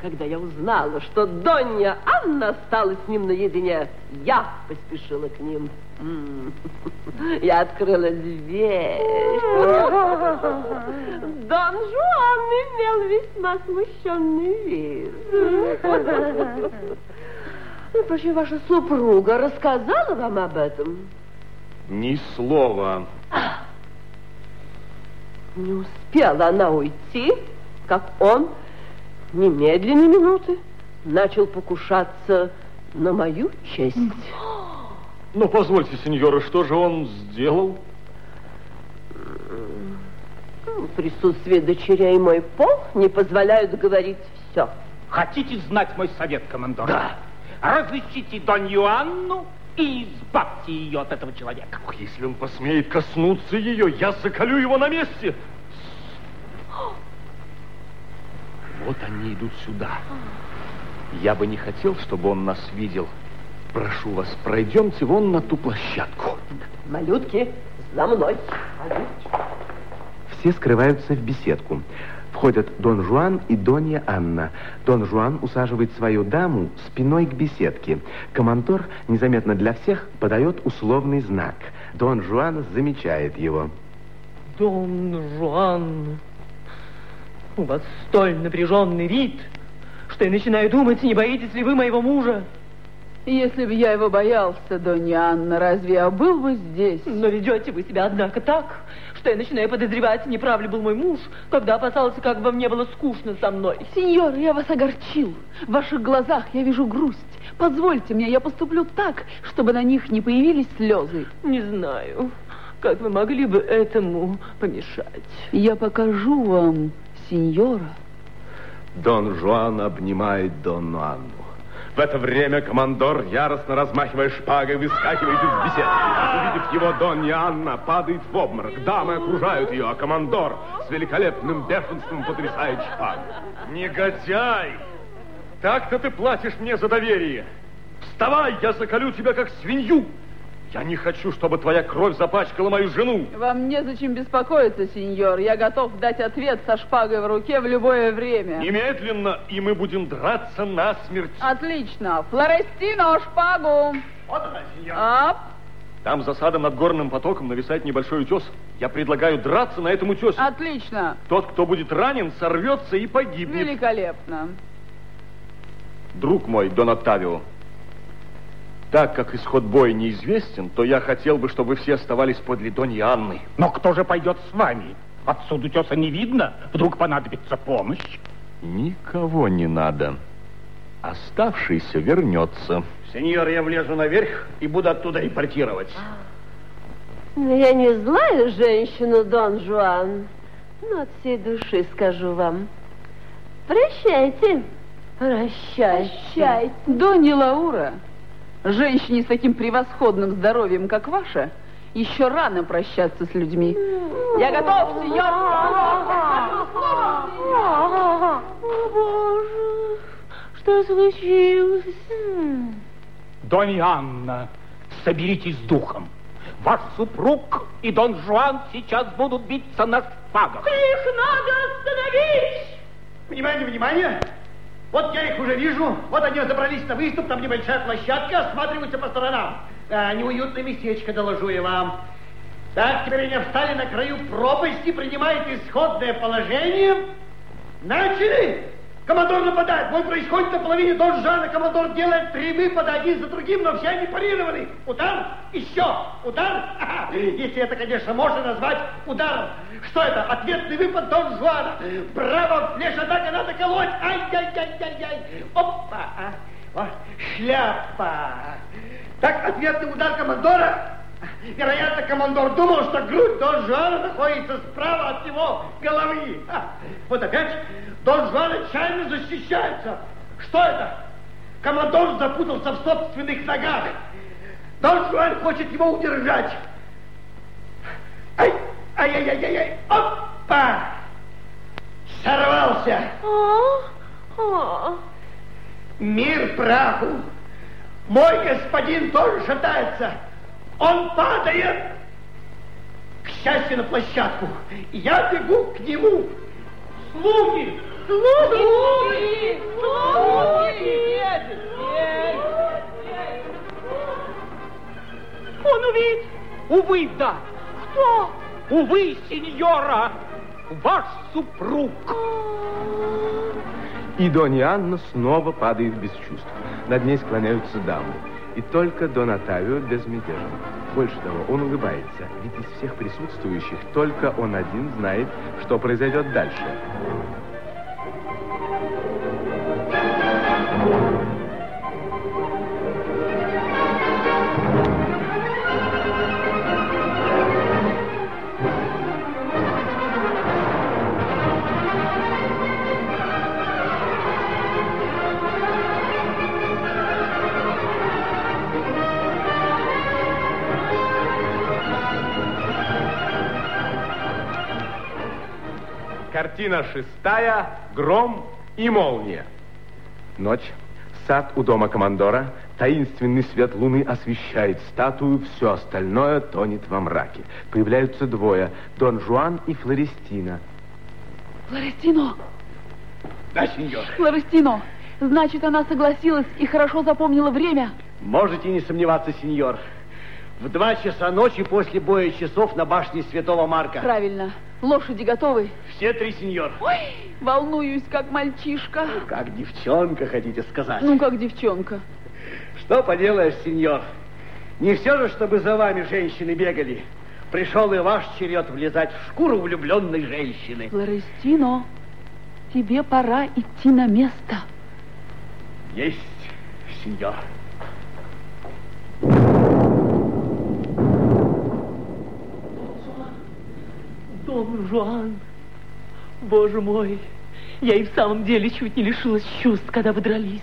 Когда я узнала, что Донья Анна осталась с ним наедине, я поспешила к ним. Я открыла дверь. Дон Жуан имел весьма смущенный вид. Ну, Впрочем, ваша супруга рассказала вам об этом? Ни слова. Не успела она уйти, как он немедленно минуты начал покушаться на мою честь. Но позвольте, сеньора, что же он сделал? Ну, Присутствие дочерей и мой пол не позволяют говорить все. Хотите знать мой совет, командор? Да. Разыщите Донью Анну и избавьте ее от этого человека. Ох, если он посмеет коснуться ее, я заколю его на месте. Вот они идут сюда. Я бы не хотел, чтобы он нас видел. Прошу вас, пройдемте вон на ту площадку. Малютки, за мной. Все скрываются в беседку. Входят Дон Жуан и Донья Анна. Дон Жуан усаживает свою даму спиной к беседке. Командор незаметно для всех подает условный знак. Дон Жуан замечает его. Дон Жуан, у вас столь напряженный вид, что я начинаю думать, не боитесь ли вы моего мужа? Если бы я его боялся, Донья Анна, разве я был бы здесь? Но ведете вы себя, однако, так, что я начинаю подозревать, не прав ли был мой муж, когда опасался, как бы вам не было скучно со мной. Сеньор, я вас огорчил. В ваших глазах я вижу грусть. Позвольте мне, я поступлю так, чтобы на них не появились слезы. Не знаю, как вы могли бы этому помешать. Я покажу вам, сеньора. Дон Жуан обнимает Донну Анну. В это время командор, яростно размахивая шпагой, выскакивает из беседки. Увидев его, Донья Анна падает в обморок. Дамы окружают ее, а командор с великолепным бешенством потрясает шпагой. Негодяй! Так-то ты платишь мне за доверие. Вставай, я заколю тебя как свинью. Я не хочу, чтобы твоя кровь запачкала мою жену. Вам незачем беспокоиться, сеньор. Я готов дать ответ со шпагой в руке в любое время. Немедленно, и мы будем драться насмерть. Отлично. Флорестино, шпагу. Вот она, сеньор. Оп. Там за садом над горным потоком нависает небольшой утес. Я предлагаю драться на этом утесе. Отлично. Тот, кто будет ранен, сорвется и погибнет. Великолепно. Друг мой, Дон Оттавио, так как исход боя неизвестен, то я хотел бы, чтобы вы все оставались подле Доньи Анны. Но кто же пойдет с вами? Отсюда утеса не видно. Вдруг понадобится помощь. Никого не надо. Оставшийся вернется. Сеньор, я влезу наверх и буду оттуда репортировать. Но я не злая женщина, Дон Жуан. Но от всей души скажу вам. Прощайте. Прощайте. Прощайте. Донья Лаура, женщине с таким превосходным здоровьем, как ваша, еще рано прощаться с людьми. Я готов, сеньор. О, Боже, что случилось? Донья Анна, соберитесь с духом. Ваш супруг и Дон Жуан сейчас будут биться на шпагах. Их надо остановить! Внимание, внимание! Вот я их уже вижу. Вот они забрались на выступ, там небольшая площадка, осматриваются по сторонам. А, неуютное местечко, доложу я вам. Так, теперь они встали на краю пропасти, принимают исходное положение. Начали! Командор нападает. Бой происходит на половине Дон Жана. Командор делает три выпада один за другим, но все они парировали. Удар, еще, удар. Если это, конечно, можно назвать ударом. Что это? Ответный выпад Дон Жуана. Браво, флеш-атака, надо колоть. Ай-яй-яй-яй-яй. Опа. а. О, шляпа. Так, ответный удар командора. Вероятно, командор думал, что грудь Дон Жуана находится справа от его головы. А, Вот опять Дон Жуан отчаянно защищается. Что это? Командор запутался в собственных ногах. Дон Жуан хочет его удержать. Ай, ай-яй-яй-яй, опа! Сорвался. О, о. Мир праху. Мой господин тоже шатается. Он падает. К счастью, на площадку. Я бегу к нему. Слуги, Слуги! Слуги! Он увидит. Увы, да. Кто? Увы, сеньора, ваш супруг. И Донья Анна снова падает без чувств. Над ней склоняются дамы. И только Дон Отавио безмятежен. Больше того, он улыбается, ведь из всех присутствующих только он один знает, что произойдет дальше. Картина шестая. Гром и молния. Ночь. Сад у дома командора. Таинственный свет луны освещает статую. Все остальное тонет во мраке. Появляются двое. Дон Жуан и Флорестина. Флорестино! Да, сеньор. Флорестино! Значит, она согласилась и хорошо запомнила время? Можете не сомневаться, сеньор. В два часа ночи после боя часов на башне Святого Марка. Правильно. Лошади готовы? Все три, сеньор. Ой, волнуюсь, как мальчишка. Как девчонка, хотите сказать? Ну, как девчонка. Что поделаешь, сеньор? Не все же, чтобы за вами женщины бегали. Пришел и ваш черед влезать в шкуру влюбленной женщины. Флорестино, тебе пора идти на место. Есть, сеньор. Дон Жуан, боже мой, я и в самом деле чуть не лишилась чувств, когда вы дрались.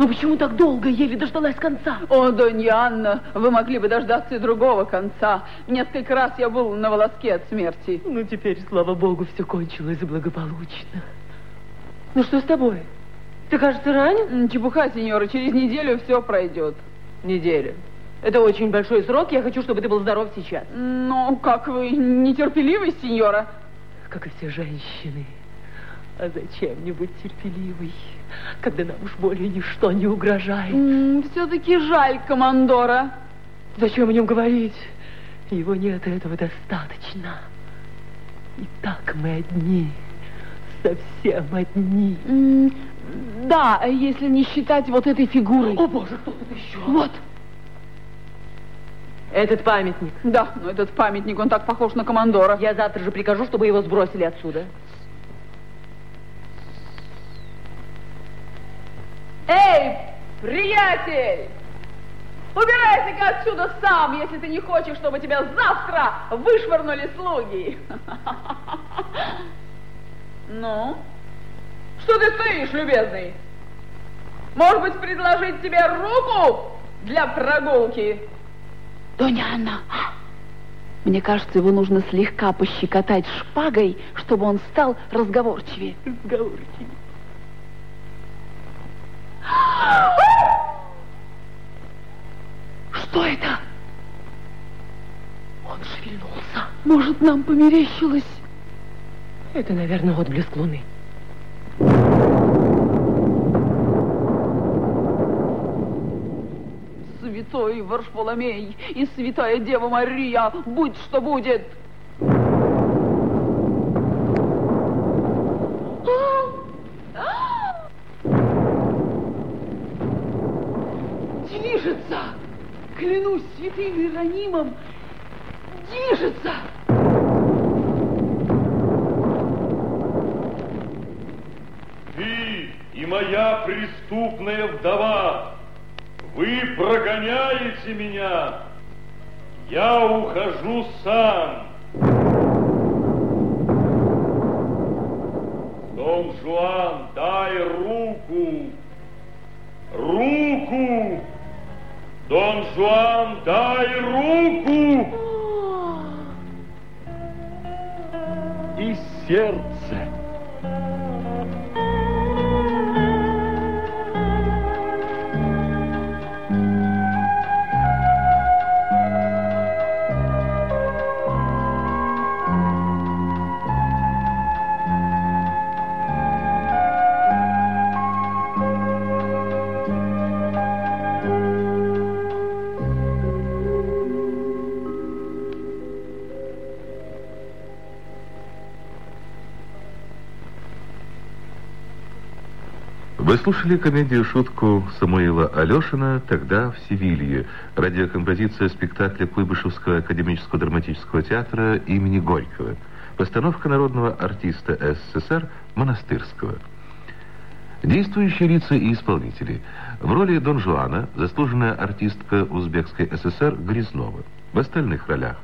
Но почему так долго еле дождалась конца? О, Донья Анна, вы могли бы дождаться и другого конца. Несколько раз я был на волоске от смерти. Ну, теперь, слава богу, все кончилось благополучно. Ну, что с тобой? Ты, кажется, ранен? Чепуха, сеньора, через неделю все пройдет. Неделя. Это очень большой срок, я хочу, чтобы ты был здоров сейчас. Ну, как вы нетерпеливый, сеньора? Как и все женщины. А зачем не быть терпеливой, когда нам уж более ничто не угрожает? Все-таки жаль командора. Зачем о нем говорить? Его нет, этого достаточно. И так мы одни, совсем одни. Да, если не считать вот этой фигуры. О, боже, кто тут еще? Вот. Этот памятник. Да, но этот памятник, он так похож на командора. Я завтра же прикажу, чтобы его сбросили отсюда. Эй, приятель! Убирайся-ка отсюда сам, если ты не хочешь, чтобы тебя завтра вышвырнули слуги. Ну, что ты стоишь, любезный? Может быть, предложить тебе руку для прогулки? Доня Анна, мне кажется, его нужно слегка пощекотать шпагой, чтобы он стал разговорчивее. Разговорчивее. Что это? Он шевельнулся. Может, нам померещилось? Это, наверное, отблеск луны. Святой Варфоломей и Святая Дева Мария, будь что будет. Движется! Клянусь святым Иеронимом, движется! Ты и моя преступная вдова, вы прогоняете меня, я ухожу сам. Дон Жуан, дай руку. Руку! Дон Жуан, дай руку! И сердце. Слушали комедию-шутку Самуила Алешина «Тогда в Севилье». Радиокомпозиция спектакля Куйбышевского академического драматического театра имени Горького. Постановка народного артиста СССР Монастырского. Действующие лица и исполнители. В роли Дон Жуана заслуженная артистка Узбекской ССР Грязнова. В остальных ролях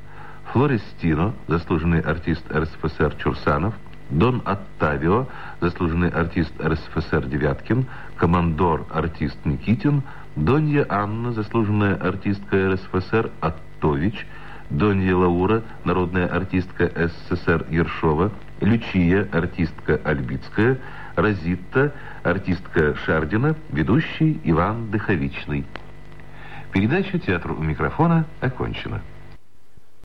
Флорестино, заслуженный артист РСФСР Чурсанов, Дон Оттавио, заслуженный артист РСФСР Девяткин, командор артист Никитин, Донья Анна, заслуженная артистка РСФСР Оттович, Донья Лаура, народная артистка СССР Ершова, Лючия, артистка Альбицкая, Розитта, артистка Шардина, ведущий Иван Дыховичный. Передача «Театр у микрофона» окончена.